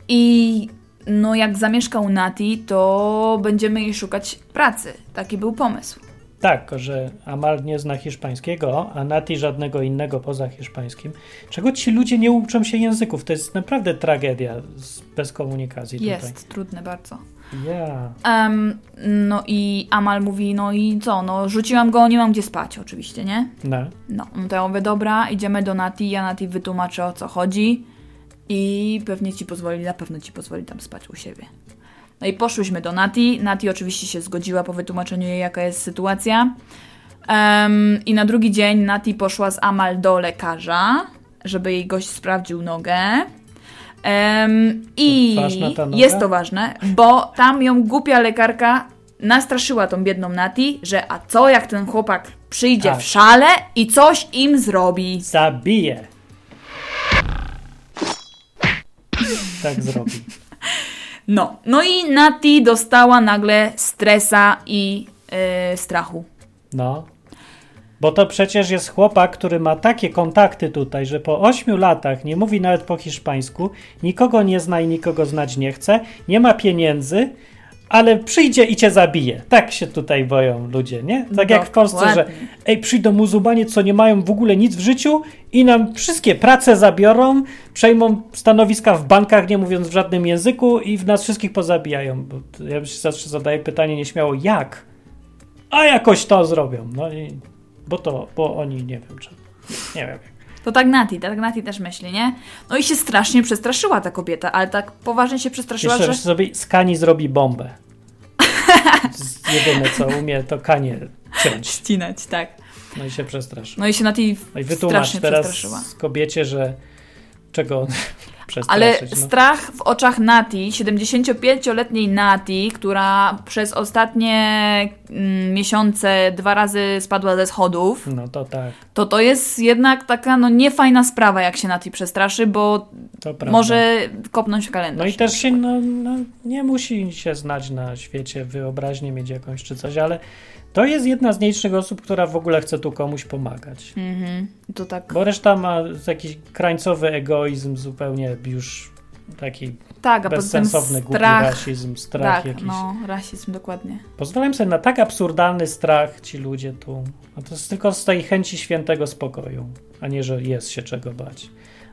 I no jak zamieszka u Nati, to będziemy jej szukać pracy. Taki był pomysł. Tak, że Amal nie zna hiszpańskiego, a Nati żadnego innego poza hiszpańskim. Czego ci ludzie nie uczą się języków? To jest naprawdę tragedia z, bez komunikacji Jest tutaj. trudne bardzo. Ja. Em, no i Amal mówi, no i co, no rzuciłam go, nie mam gdzie spać oczywiście, nie? No. No, no to ja mówię, dobra, idziemy do Nati, ja Nati wytłumaczę o co chodzi i pewnie ci pozwoli, na pewno ci pozwoli tam spać u siebie. No i poszłyśmy do Nati. Nati oczywiście się zgodziła po wytłumaczeniu jej, jaka jest sytuacja. Em, I na drugi dzień Nati poszła z Amal do lekarza, żeby jej gość sprawdził nogę. Em, I To jest to ważne, bo tam ją głupia lekarka nastraszyła tą biedną Nati, że a co jak ten chłopak przyjdzie Tak. w szale i coś im zrobi. Zabije. Tak zrobi. No, no i Nati dostała nagle stresa i yy, strachu. No. Bo to przecież jest chłopak, który ma takie kontakty tutaj, że po ośmiu latach nie mówi nawet po hiszpańsku, nikogo nie zna i nikogo znać nie chce, nie ma pieniędzy, ale przyjdzie i cię zabije. Tak się tutaj boją ludzie, nie? Tak jak w Polsce, że Dokładnie. ej, przyjdą muzułmanie, co nie mają w ogóle nic w życiu i nam wszystkie prace zabiorą, przejmą stanowiska w bankach, nie mówiąc w żadnym języku i w nas wszystkich pozabijają. Ja się zawsze zadaję pytanie nieśmiało, jak? A jakoś to zrobią. No i bo to, bo oni nie wiem czy. Nie wiem. To tak Nati, tak Nati też myśli, nie? No i się strasznie przestraszyła ta kobieta, ale tak poważnie się przestraszyła, Jeszcze że... sobie Skani zrobi bombę. Z- Jedyne co umie to kanie ciąć. Ścinać, tak. No i się przestraszy. No i się Nati No i wytłumacz teraz kobiecie, że czego Ale no. strach w oczach Nati, 75-letniej Nati, która przez ostatnie mm, miesiące dwa razy spadła ze schodów, No to tak, to to jest jednak taka no niefajna sprawa, jak się Nati przestraszy, bo może kopnąć w kalendarz. No i też się, no, no, nie musi się znać na świecie, wyobraźnię mieć jakąś czy coś, ale to jest jedna z nielicznych osób, która w ogóle chce tu komuś pomagać. Mhm. To tak, Bo reszta ma jakiś krańcowy egoizm, zupełnie już taki tak, a bezsensowny, głupi rasizm, strach Tak, jakiś. no, rasizm, dokładnie. Pozwalam sobie na tak absurdalny strach ci ludzie tu. A to jest tylko z tej chęci świętego spokoju, a nie, że jest się czego bać.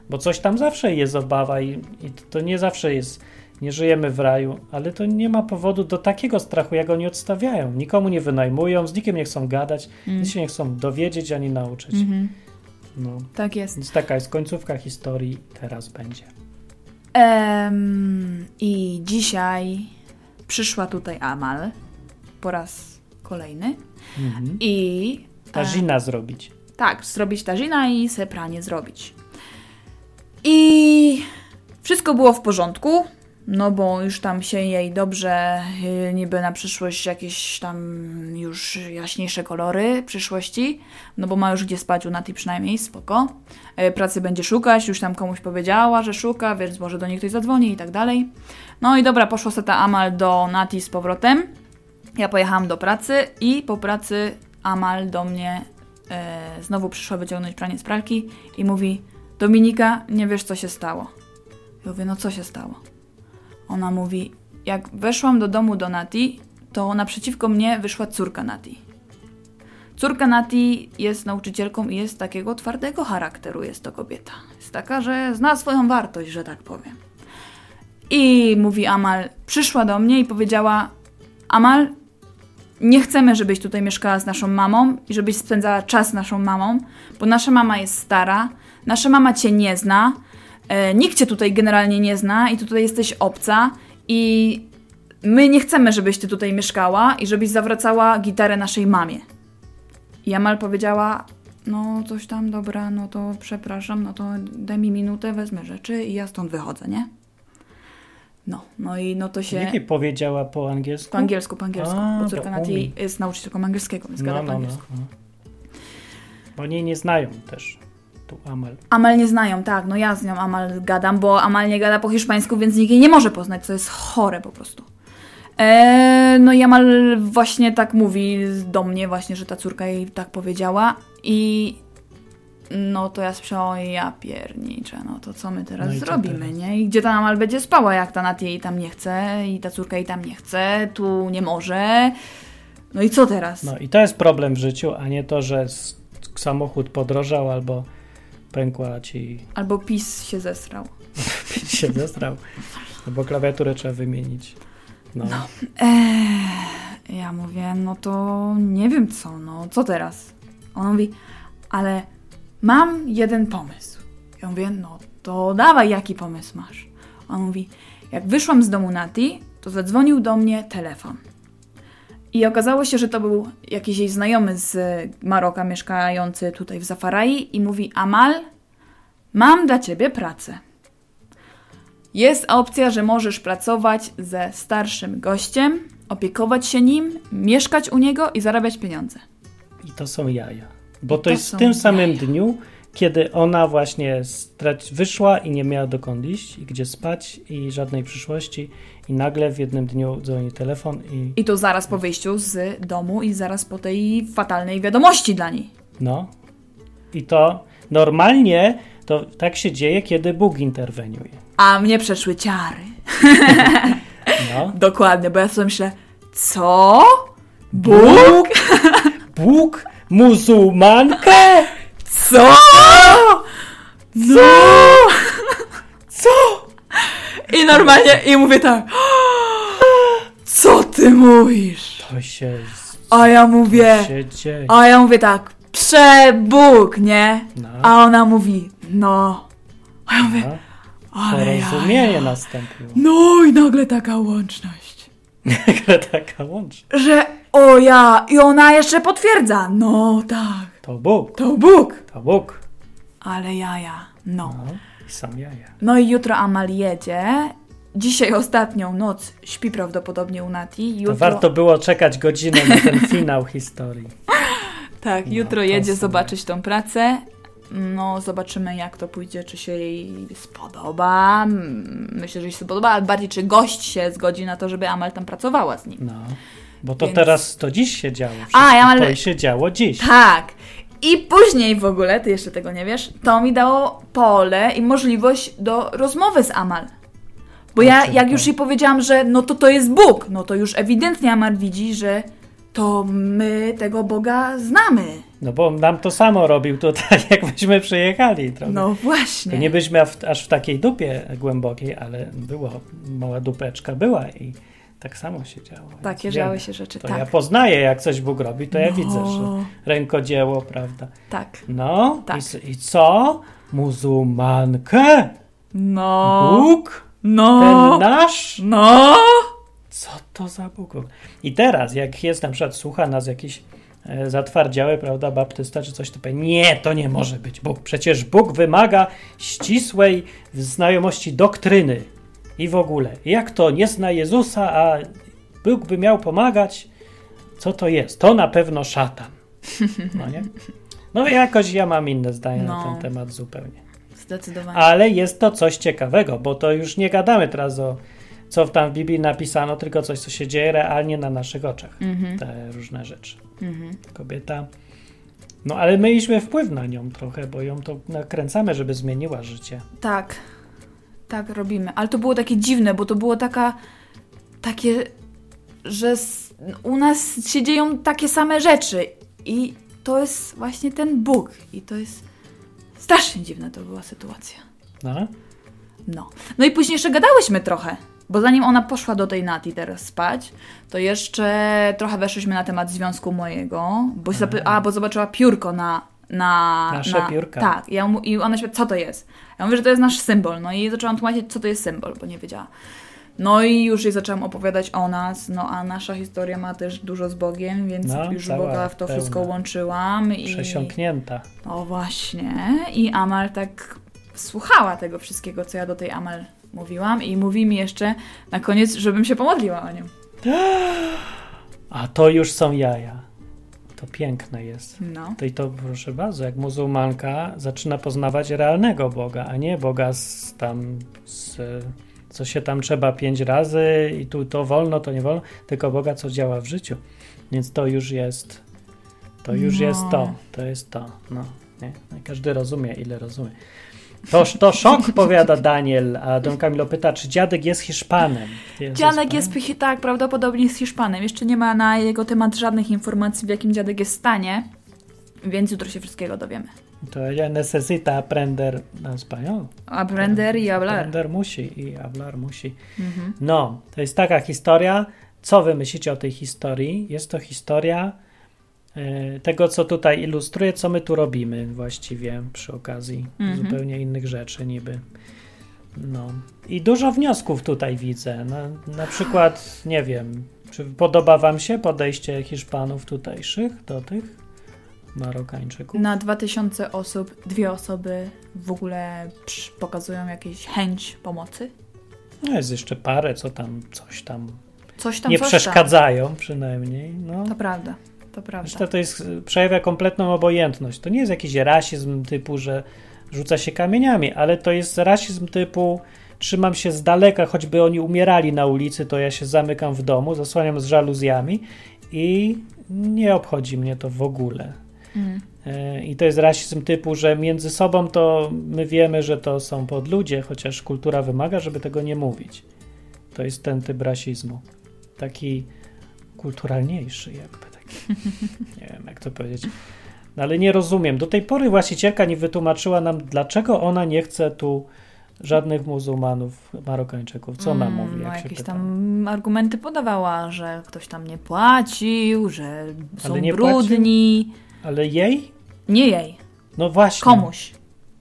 Bo coś tam zawsze jest obawa i, i to nie zawsze jest, nie żyjemy w raju, ale to nie ma powodu do takiego strachu, jak oni odstawiają. Nikomu nie wynajmują, z nikim nie chcą gadać, nic się nie chcą dowiedzieć ani nauczyć. Mhm. No. Tak jest. Więc taka jest końcówka historii, teraz będzie. Em, I dzisiaj przyszła tutaj Amal po raz kolejny Mhm. i Tazina zrobić. tak, zrobić tazina i se pranie zrobić. I wszystko było w porządku, no bo już tam się jej dobrze, y, niby na przyszłość jakieś tam już jaśniejsze kolory przyszłości, no bo ma już gdzie spać u Nati przynajmniej, spoko. Y, Pracy będzie szukać, już tam komuś powiedziała, że szuka, więc może do niej ktoś zadzwoni i tak dalej. No i dobra, poszła se ta Amal do Nati z powrotem. Ja pojechałam do pracy i po pracy Amal do mnie e, znowu przyszła wyciągnąć pranie z pralki i mówi Dominika, nie wiesz co się stało. Ja mówię, no co się stało? Ona mówi, jak weszłam do domu do Nati, to naprzeciwko mnie wyszła córka Nati. Córka Nati jest nauczycielką i jest takiego twardego charakteru, jest to kobieta. Jest taka, że zna swoją wartość, że tak powiem. I mówi Amal, przyszła do mnie i powiedziała: Amal, nie chcemy, żebyś tutaj mieszkała z naszą mamą i żebyś spędzała czas z naszą mamą, bo nasza mama jest stara, nasza mama cię nie zna, nikt cię tutaj generalnie nie zna i tutaj jesteś obca i my nie chcemy, żebyś ty tutaj mieszkała i żebyś zawracała gitarę naszej mamie. I Amal powiedziała, no coś tam, dobra, no to przepraszam, no to daj mi minutę, wezmę rzeczy i ja stąd wychodzę, nie? No, no i no to się... Jakie powiedziała po angielsku? Po angielsku, po angielsku, A, bo córka Nati jest nauczycielką angielskiego, więc No, gada no, po no. angielsku. no. Bo oni nie znają też tu Amal. Amal nie znają, tak, no ja z nią Amal gadam, bo Amal nie gada po hiszpańsku, więc nikt jej nie może poznać, co jest chore po prostu. Eee, no i Amal właśnie tak mówi do mnie właśnie, że ta córka jej tak powiedziała i no to ja słyszałam, ja pierniczę, no to co my teraz No zrobimy, teraz? nie? I gdzie ta Amal będzie spała, jak ta Nati jej tam nie chce i ta córka jej tam nie chce, tu nie może. No i co teraz? No i to jest problem w życiu, a nie to, że samochód podrożał albo pękła ci Albo PiS się zesrał. się zestrał, albo klawiaturę trzeba wymienić. No. Eee, ja mówię, no to nie wiem co, no co teraz? On mówi, ale mam jeden pomysł. Ja mówię, no to dawaj, jaki pomysł masz? On mówi, jak wyszłam z domu Nati, to zadzwonił do mnie telefon. I okazało się, że to był jakiś jej znajomy z Maroka, mieszkający tutaj w Zafarai i mówi, Amal, mam dla ciebie pracę. Jest opcja, że możesz pracować ze starszym gościem, opiekować się nim, mieszkać u niego i zarabiać pieniądze. I to są jaja. Bo to, to jest w tym samym jaja. dniu, kiedy ona właśnie straci, wyszła i nie miała dokąd iść, i gdzie spać, i żadnej przyszłości, i nagle w jednym dniu dzwoni telefon i I to zaraz po wyjściu z domu i zaraz po tej fatalnej wiadomości dla niej. no. I to normalnie to tak się dzieje, kiedy Bóg interweniuje. A mnie przeszły ciary. No. Dokładnie, bo ja sobie myślę, co? Bóg? Bóg? Bóg? Muzułmankę? Co? Co? Co? I normalnie, i mówię tak, co ty mówisz? To się, A ja mówię, się dzieje. a ja mówię tak, przebóg, nie? No. A ona mówi, no. A ja mówię, No. ale ja, Porozumienie nastąpiło. No i nagle taka łączność. Nagle taka łączność. Że o ja, i ona jeszcze potwierdza, no tak, To Bóg. to Bóg. To Bóg. Ale jaja, no. No. I sam jaja. No i jutro Amal jedzie. Dzisiaj ostatnią noc śpi prawdopodobnie u Nati. To Jutro, warto było czekać godzinę na ten finał historii. tak, jutro to jedzie sobie. zobaczyć tą pracę. No, zobaczymy jak to pójdzie, czy się jej spodoba. Myślę, że jej się spodoba, ale bardziej czy gość się zgodzi na to, żeby Amal tam pracowała z nim. No. Bo to Więc- teraz, to dziś się działo. A, ja mam- To się działo dziś. Tak. I później w ogóle, ty jeszcze tego nie wiesz, to mi dało pole i możliwość do rozmowy z Amal. Bo ja, czym jak to? już jej powiedziałam, że no to to jest Bóg, no to już ewidentnie Amal widzi, że to my tego Boga znamy. No bo nam to samo robił tutaj, jak myśmy przyjechali. Trochę. No To właśnie. nie byliśmy aż w- aż w takiej dupie głębokiej, ale było, mała dupeczka była i tak samo się działo. Takie działy się rzeczy, To tak. ja poznaję, jak coś Bóg robi, to ja No. widzę, że rękodzieło, prawda? Tak. No, Tak. i, i co? Muzułmankę? No. Bóg? No. Ten nasz? No. Co to za Bóg? I teraz, jak jest na przykład, słucha nas jakiś e, zatwardziały, prawda, baptysta czy coś, to powie, nie, to nie może być Bóg. Przecież Bóg wymaga ścisłej znajomości doktryny i w ogóle. Jak to nie zna Jezusa, a Bóg by miał pomagać? Co to jest? To na pewno szatan. No nie? No jakoś ja mam inne zdanie na No. ten temat zupełnie. Zdecydowanie. Ale jest to coś ciekawego, bo to już nie gadamy teraz o co tam w Biblii napisano, tylko coś, co się dzieje realnie na naszych oczach. Mhm. Te różne rzeczy. Kobieta. No ale mieliśmy wpływ na nią trochę, bo ją to nakręcamy, żeby zmieniła życie. Tak, tak robimy. Ale to było takie dziwne, bo to było taka, takie, że u nas się dzieją takie same rzeczy i to jest właśnie ten Bóg i to jest strasznie dziwna to była sytuacja. No, No. No i później jeszcze gadałyśmy trochę, bo zanim ona poszła do tej Nati teraz spać, to jeszcze trochę weszłyśmy na temat związku mojego, bo, zapy- a, bo zobaczyła piórko na... na Nasze na, piórka. Tak. Ja mu, I ona się co to jest? Ja mówię, że to jest nasz symbol. No i zaczęłam tłumaczyć, co to jest symbol, bo nie wiedziała. No i już jej zaczęłam opowiadać o nas, no a nasza historia ma też dużo z Bogiem, więc No, już Boga w to pełna. wszystko łączyłam. I... przesiąknięta. O właśnie. I Amal tak słuchała tego wszystkiego, co ja do tej Amal Mówiłam i mówi mi jeszcze na koniec, żebym się pomodliła o nią. A to już są jaja. To piękne jest. No. To i to proszę bardzo, jak muzułmanka zaczyna poznawać realnego Boga, a nie Boga z tam, z, co się tam trzeba pięć razy i tu to wolno, to nie wolno, tylko Boga, co działa w życiu. Więc to już jest, to już No. jest to, to jest to. No, nie? No Każdy rozumie, ile rozumie. To, to szok, powiada Daniel, a Don Camilo pyta, czy dziadek jest Hiszpanem. Dziadek jest, Hiszpanem? pich- tak, prawdopodobnie z Hiszpanem. Jeszcze nie ma na jego temat żadnych informacji, w jakim dziadek jest stanie, więc jutro się wszystkiego dowiemy. To ella necesita aprender español. Aprender y hablar. Aprender musi i hablar musi. Mhm. No, to jest taka historia. Co wy myślicie o tej historii? Jest to historia tego, co tutaj ilustruje, co my tu robimy właściwie przy okazji Mhm. zupełnie innych rzeczy niby. No. I dużo wniosków tutaj widzę. Na, na przykład, nie wiem, czy podoba wam się podejście Hiszpanów tutejszych do tych Marokańczyków? Na 2000 osób, dwie osoby w ogóle pokazują jakąś chęć pomocy. No jest jeszcze parę, co tam, coś tam Coś tam, nie coś przeszkadzają przynajmniej. No. Tam. To prawda, to prawda. Zresztą to jest, przejawia kompletną obojętność. To nie jest jakiś rasizm typu, że rzuca się kamieniami, ale to jest rasizm typu trzymam się z daleka, choćby oni umierali na ulicy, to ja się zamykam w domu, zasłaniam z żaluzjami i nie obchodzi mnie to w ogóle. Mm. E, I to jest rasizm typu, że między sobą to my wiemy, że to są podludzie, chociaż kultura wymaga, żeby tego nie mówić. To jest ten typ rasizmu. Taki kulturalniejszy jakby. Nie wiem, jak to powiedzieć. No, ale nie rozumiem. Do tej pory właścicielka nie wytłumaczyła nam, dlaczego ona nie chce tu żadnych muzułmanów, Marokańczyków. Co ona Mm, mówi, No, jak się jakieś tam argumenty podawała, że ktoś tam nie płacił, że są nie brudni. Ale jej? Nie jej, No właśnie. komuś.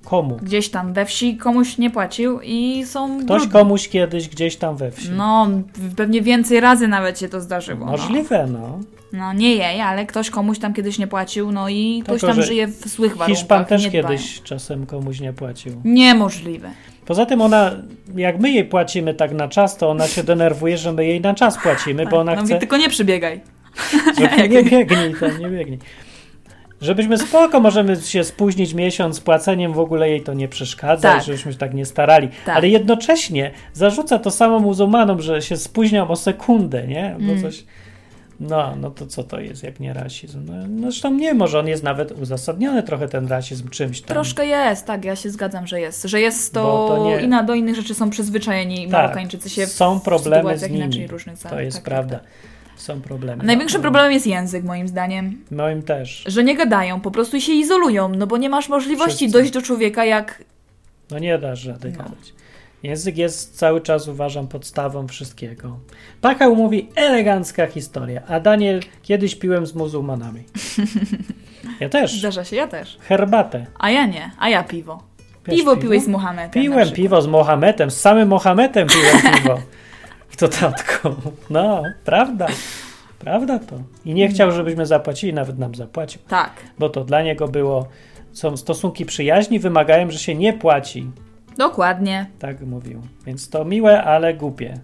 Komu? Gdzieś tam we wsi komuś nie płacił i są Ktoś brudni. komuś kiedyś gdzieś tam we wsi. No, pewnie więcej razy nawet się to zdarzyło. No. Możliwe, no. no nie jej, ale ktoś komuś tam kiedyś nie płacił, no i ktoś Tylko, tam że żyje w złych warunkach. Hiszpan też kiedyś czasem komuś nie płacił. Niemożliwe. Poza tym ona, jak my jej płacimy tak na czas, to ona się denerwuje, że my jej na czas płacimy, bo ona no chce, mówi, tylko nie przybiegaj. żeby nie biegnij, to nie biegnij. Żebyśmy spoko, możemy się spóźnić miesiąc z płaceniem, w ogóle jej to nie przeszkadza, Tak. i żebyśmy się tak nie starali. Tak. Ale jednocześnie zarzuca to samo muzułmanom, że się spóźniam o sekundę, nie? Bo Mm. coś... No, no to co to jest, jak nie rasizm? No, zresztą nie, może on jest nawet uzasadniony trochę ten rasizm czymś tam. Troszkę jest, tak, ja się zgadzam, że jest. Że jest Bo to, to nie- i na, do innych rzeczy są przyzwyczajeni Tak, Marokańczycy się są problemy z nimi. inaczej różnych. To jest tak, prawda. Tak, Są problemy. Największym problemem jest język, moim zdaniem. Moim też. Że nie gadają, po prostu się izolują, no bo nie masz możliwości Wszyscy. dojść do człowieka jak... No nie dasz rady No. gadać. Język jest cały czas, uważam, podstawą wszystkiego. Taka mówi elegancka historia. A Daniel, kiedyś piłem z muzułmanami. Ja też. Zdarza się, ja też. Herbatę. A ja nie, a ja piwo. Piwo piwo? piłeś z Muhamedem. na Piłem piwo z Mohametem, z samym Mohametem piłem piwo. W dodatku. No, prawda. Prawda to. I nie chciał, żebyśmy zapłacili, nawet nam zapłacił. Tak. Bo to dla niego było, są stosunki przyjaźni, wymagają, że się nie płaci. Dokładnie. Tak mówił. Więc to miłe, ale głupie.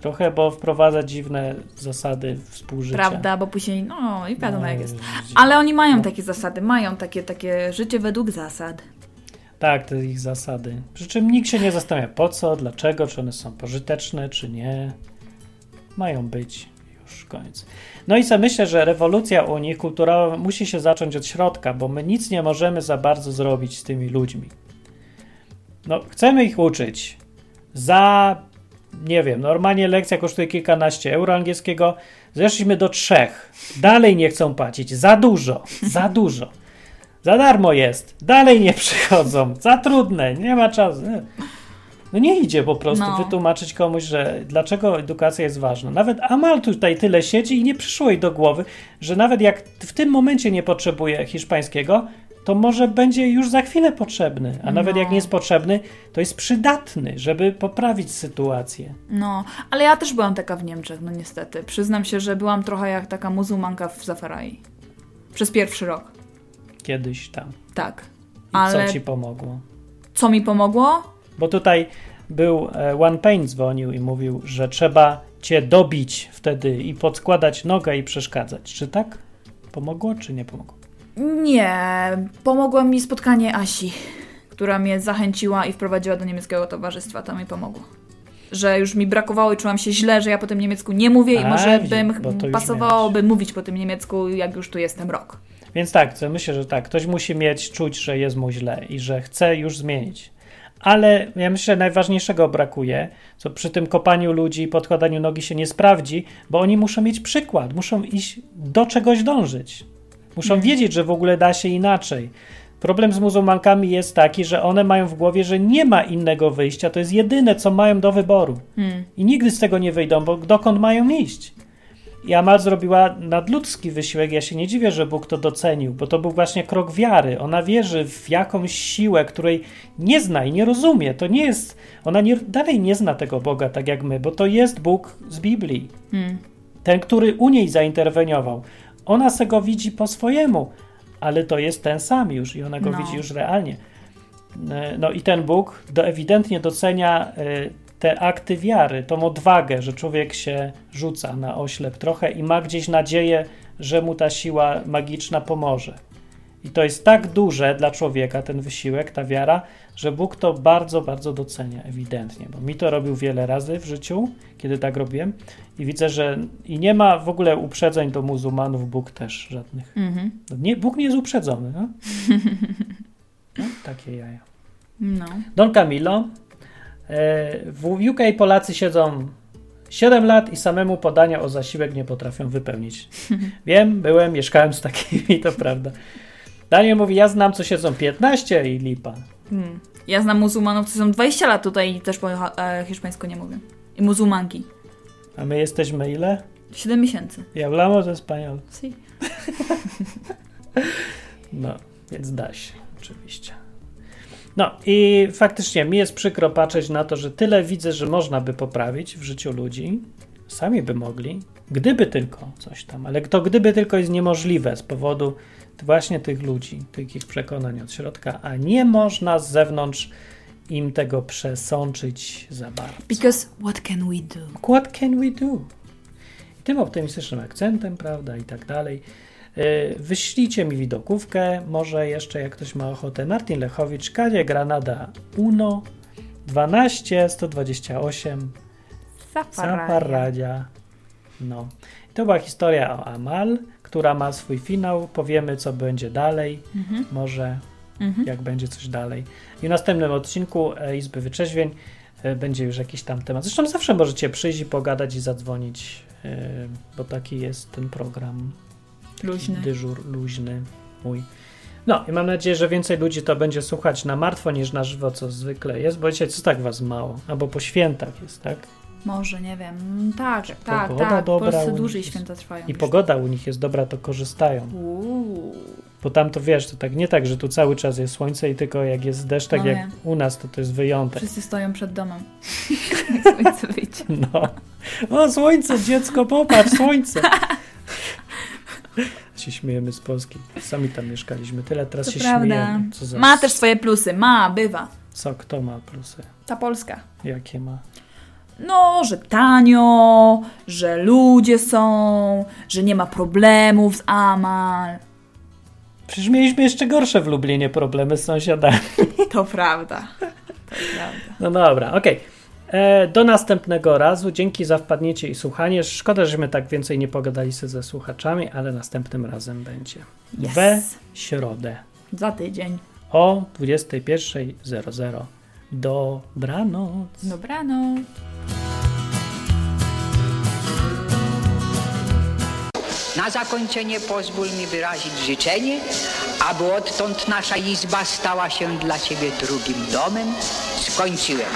Trochę, bo wprowadza dziwne zasady współżycia. Prawda, bo później, no i wiadomo No, jak jest. dziwne. Ale oni mają takie zasady, mają takie, takie życie według zasad. Tak, te ich zasady. Przy czym nikt się nie zastanawia po co, dlaczego, czy one są pożyteczne, czy nie. Mają być. Już koniec. No i co myślę, że rewolucja u nich kulturowa musi się zacząć od środka, bo my nic nie możemy za bardzo zrobić z tymi ludźmi. No, chcemy ich uczyć. Za, nie wiem, normalnie lekcja kosztuje kilkanaście euro angielskiego. Zeszliśmy do trzech. Dalej nie chcą płacić. Za dużo. Za dużo. Za darmo jest. Dalej nie przychodzą. Za trudne. Nie ma czasu. No nie idzie po prostu No. wytłumaczyć komuś, że dlaczego edukacja jest ważna. Nawet Amal tutaj tyle siedzi i nie przyszło jej do głowy, że nawet jak w tym momencie nie potrzebuje hiszpańskiego, to może będzie już za chwilę potrzebny. A nawet No. jak nie jest potrzebny, to jest przydatny, żeby poprawić sytuację. No, ale ja też byłam taka w Niemczech, no niestety. Przyznam się, że byłam trochę jak taka muzułmanka w Zafarai. Przez pierwszy rok. Kiedyś tam. Tak. I Ale co ci pomogło? co mi pomogło? Bo tutaj był e, One Pain dzwonił i mówił, że trzeba cię dobić wtedy i podskładać nogę i przeszkadzać. Czy tak? Pomogło, czy nie pomogło? Nie, pomogło mi spotkanie Asi, która mnie zachęciła i wprowadziła do niemieckiego towarzystwa. To mi pomogło. Że już mi brakowało i czułam się źle, że ja po tym niemiecku nie mówię i A, może widzisz, bym pasowałoby mówić po tym niemiecku, jak już tu jestem rok. Więc tak, myślę, że tak. Ktoś musi mieć, czuć, że jest mu źle i że chce już zmienić. Ale ja myślę, że najważniejszego brakuje, co przy tym kopaniu ludzi i podkładaniu nogi się nie sprawdzi, bo oni muszą mieć przykład, muszą iść do czegoś dążyć. Muszą wiedzieć, że w ogóle da się inaczej. Problem z muzułmankami jest taki, że one mają w głowie, że nie ma innego wyjścia, to jest jedyne, co mają do wyboru. I nigdy z tego nie wyjdą, bo dokąd mają iść? I Amal zrobiła nadludzki wysiłek. Ja się nie dziwię, że Bóg to docenił, bo to był właśnie krok wiary. Ona wierzy w jakąś siłę, której nie zna i nie rozumie. To nie jest. Ona nie, dalej nie zna tego Boga tak jak my, bo to jest Bóg z Biblii. Ten, który u niej zainterweniował. Ona se go widzi po swojemu, ale to jest ten sam już i ona go No. widzi już realnie. E, No i ten Bóg do, ewidentnie docenia e, te akty wiary, tą odwagę, że człowiek się rzuca na oślep trochę i ma gdzieś nadzieję, że mu ta siła magiczna pomoże. I to jest tak duże dla człowieka, ten wysiłek, ta wiara, że Bóg to bardzo, bardzo docenia, ewidentnie. Bo mi to robił wiele razy w życiu, kiedy tak robiłem. I widzę, że i nie ma w ogóle uprzedzeń do muzułmanów, Bóg też żadnych. Mhm. Nie, Bóg nie jest uprzedzony. No? No, takie jaja. No. Don Camilo. E, W UK Polacy siedzą 7 lat i samemu podania o zasiłek nie potrafią wypełnić. Wiem, byłem, mieszkałem z takimi, to prawda. Daniel mówi, ja znam, co siedzą 15 i lipa. Hmm. Ja znam muzułmanów, co są 20 lat tutaj i też po e, hiszpańsku nie mówią. I muzułmanki. A my jesteśmy ile? 7 miesięcy. Ja hablamos español. Si. No, więc da się, oczywiście. No i faktycznie mi jest przykro patrzeć na to, że tyle widzę, że można by poprawić w życiu ludzi. Sami by mogli, gdyby tylko coś tam, ale to gdyby tylko jest niemożliwe z powodu właśnie tych ludzi, tych ich przekonań od środka, a nie można z zewnątrz im tego przesączyć za bardzo. Because what can we do? What can we do? I tym optymistycznym akcentem, prawda, i tak dalej. Yy, Wyślijcie mi widokówkę, może jeszcze jak ktoś ma ochotę. Martin Lechowicz, Kadzie Granada Uno 12 128 Zaparradia. No. I to była historia o Amal, która ma swój finał. Powiemy, co będzie dalej. Może jak będzie coś dalej. I w następnym odcinku e, Izby Wyczeźwień e, będzie już jakiś tam temat. Zresztą zawsze możecie przyjść i pogadać i zadzwonić, e, bo taki jest ten program. Luźny. Dyżur luźny mój. No i mam nadzieję, że więcej ludzi to będzie słuchać na martwo niż na żywo, co zwykle jest, bo dzisiaj co tak was mało? Albo po świętach jest, tak? Może, nie wiem. Mm, Tak, tak, pogoda tak. W dobra Polsce u nich dłużej jest. święta trwają. I pogoda u nich jest dobra, to korzystają. Uuu. Bo tam to wiesz, to tak nie tak, że tu cały czas jest słońce i tylko jak jest deszcz, tak No jak nie. u nas, to to jest wyjątek. Wszyscy stoją przed domem. Słońce wyjdzie. No. O, słońce, dziecko, popatrz, słońce. się śmiejemy z Polski. Sami tam mieszkaliśmy. Tyle teraz To się prawda. śmiejemy. Co za... Ma też swoje plusy. Ma, bywa. Co, kto ma plusy? Ta Polska. Jakie ma? No, że tanio, że ludzie są, że nie ma problemów z Amal. Przecież mieliśmy jeszcze gorsze w Lublinie problemy z sąsiadami. To prawda. To prawda. No dobra, okej. E, Do następnego razu. Dzięki za wpadnięcie i słuchanie. Szkoda, żeśmy tak więcej nie pogadali sobie ze słuchaczami, ale następnym razem będzie. Yes. We środę Za tydzień. o 21.00. Dobranoc. Dobranoc. Na zakończenie pozwól mi wyrazić życzenie, aby odtąd nasza izba stała się dla Ciebie drugim domem. Skończyłem.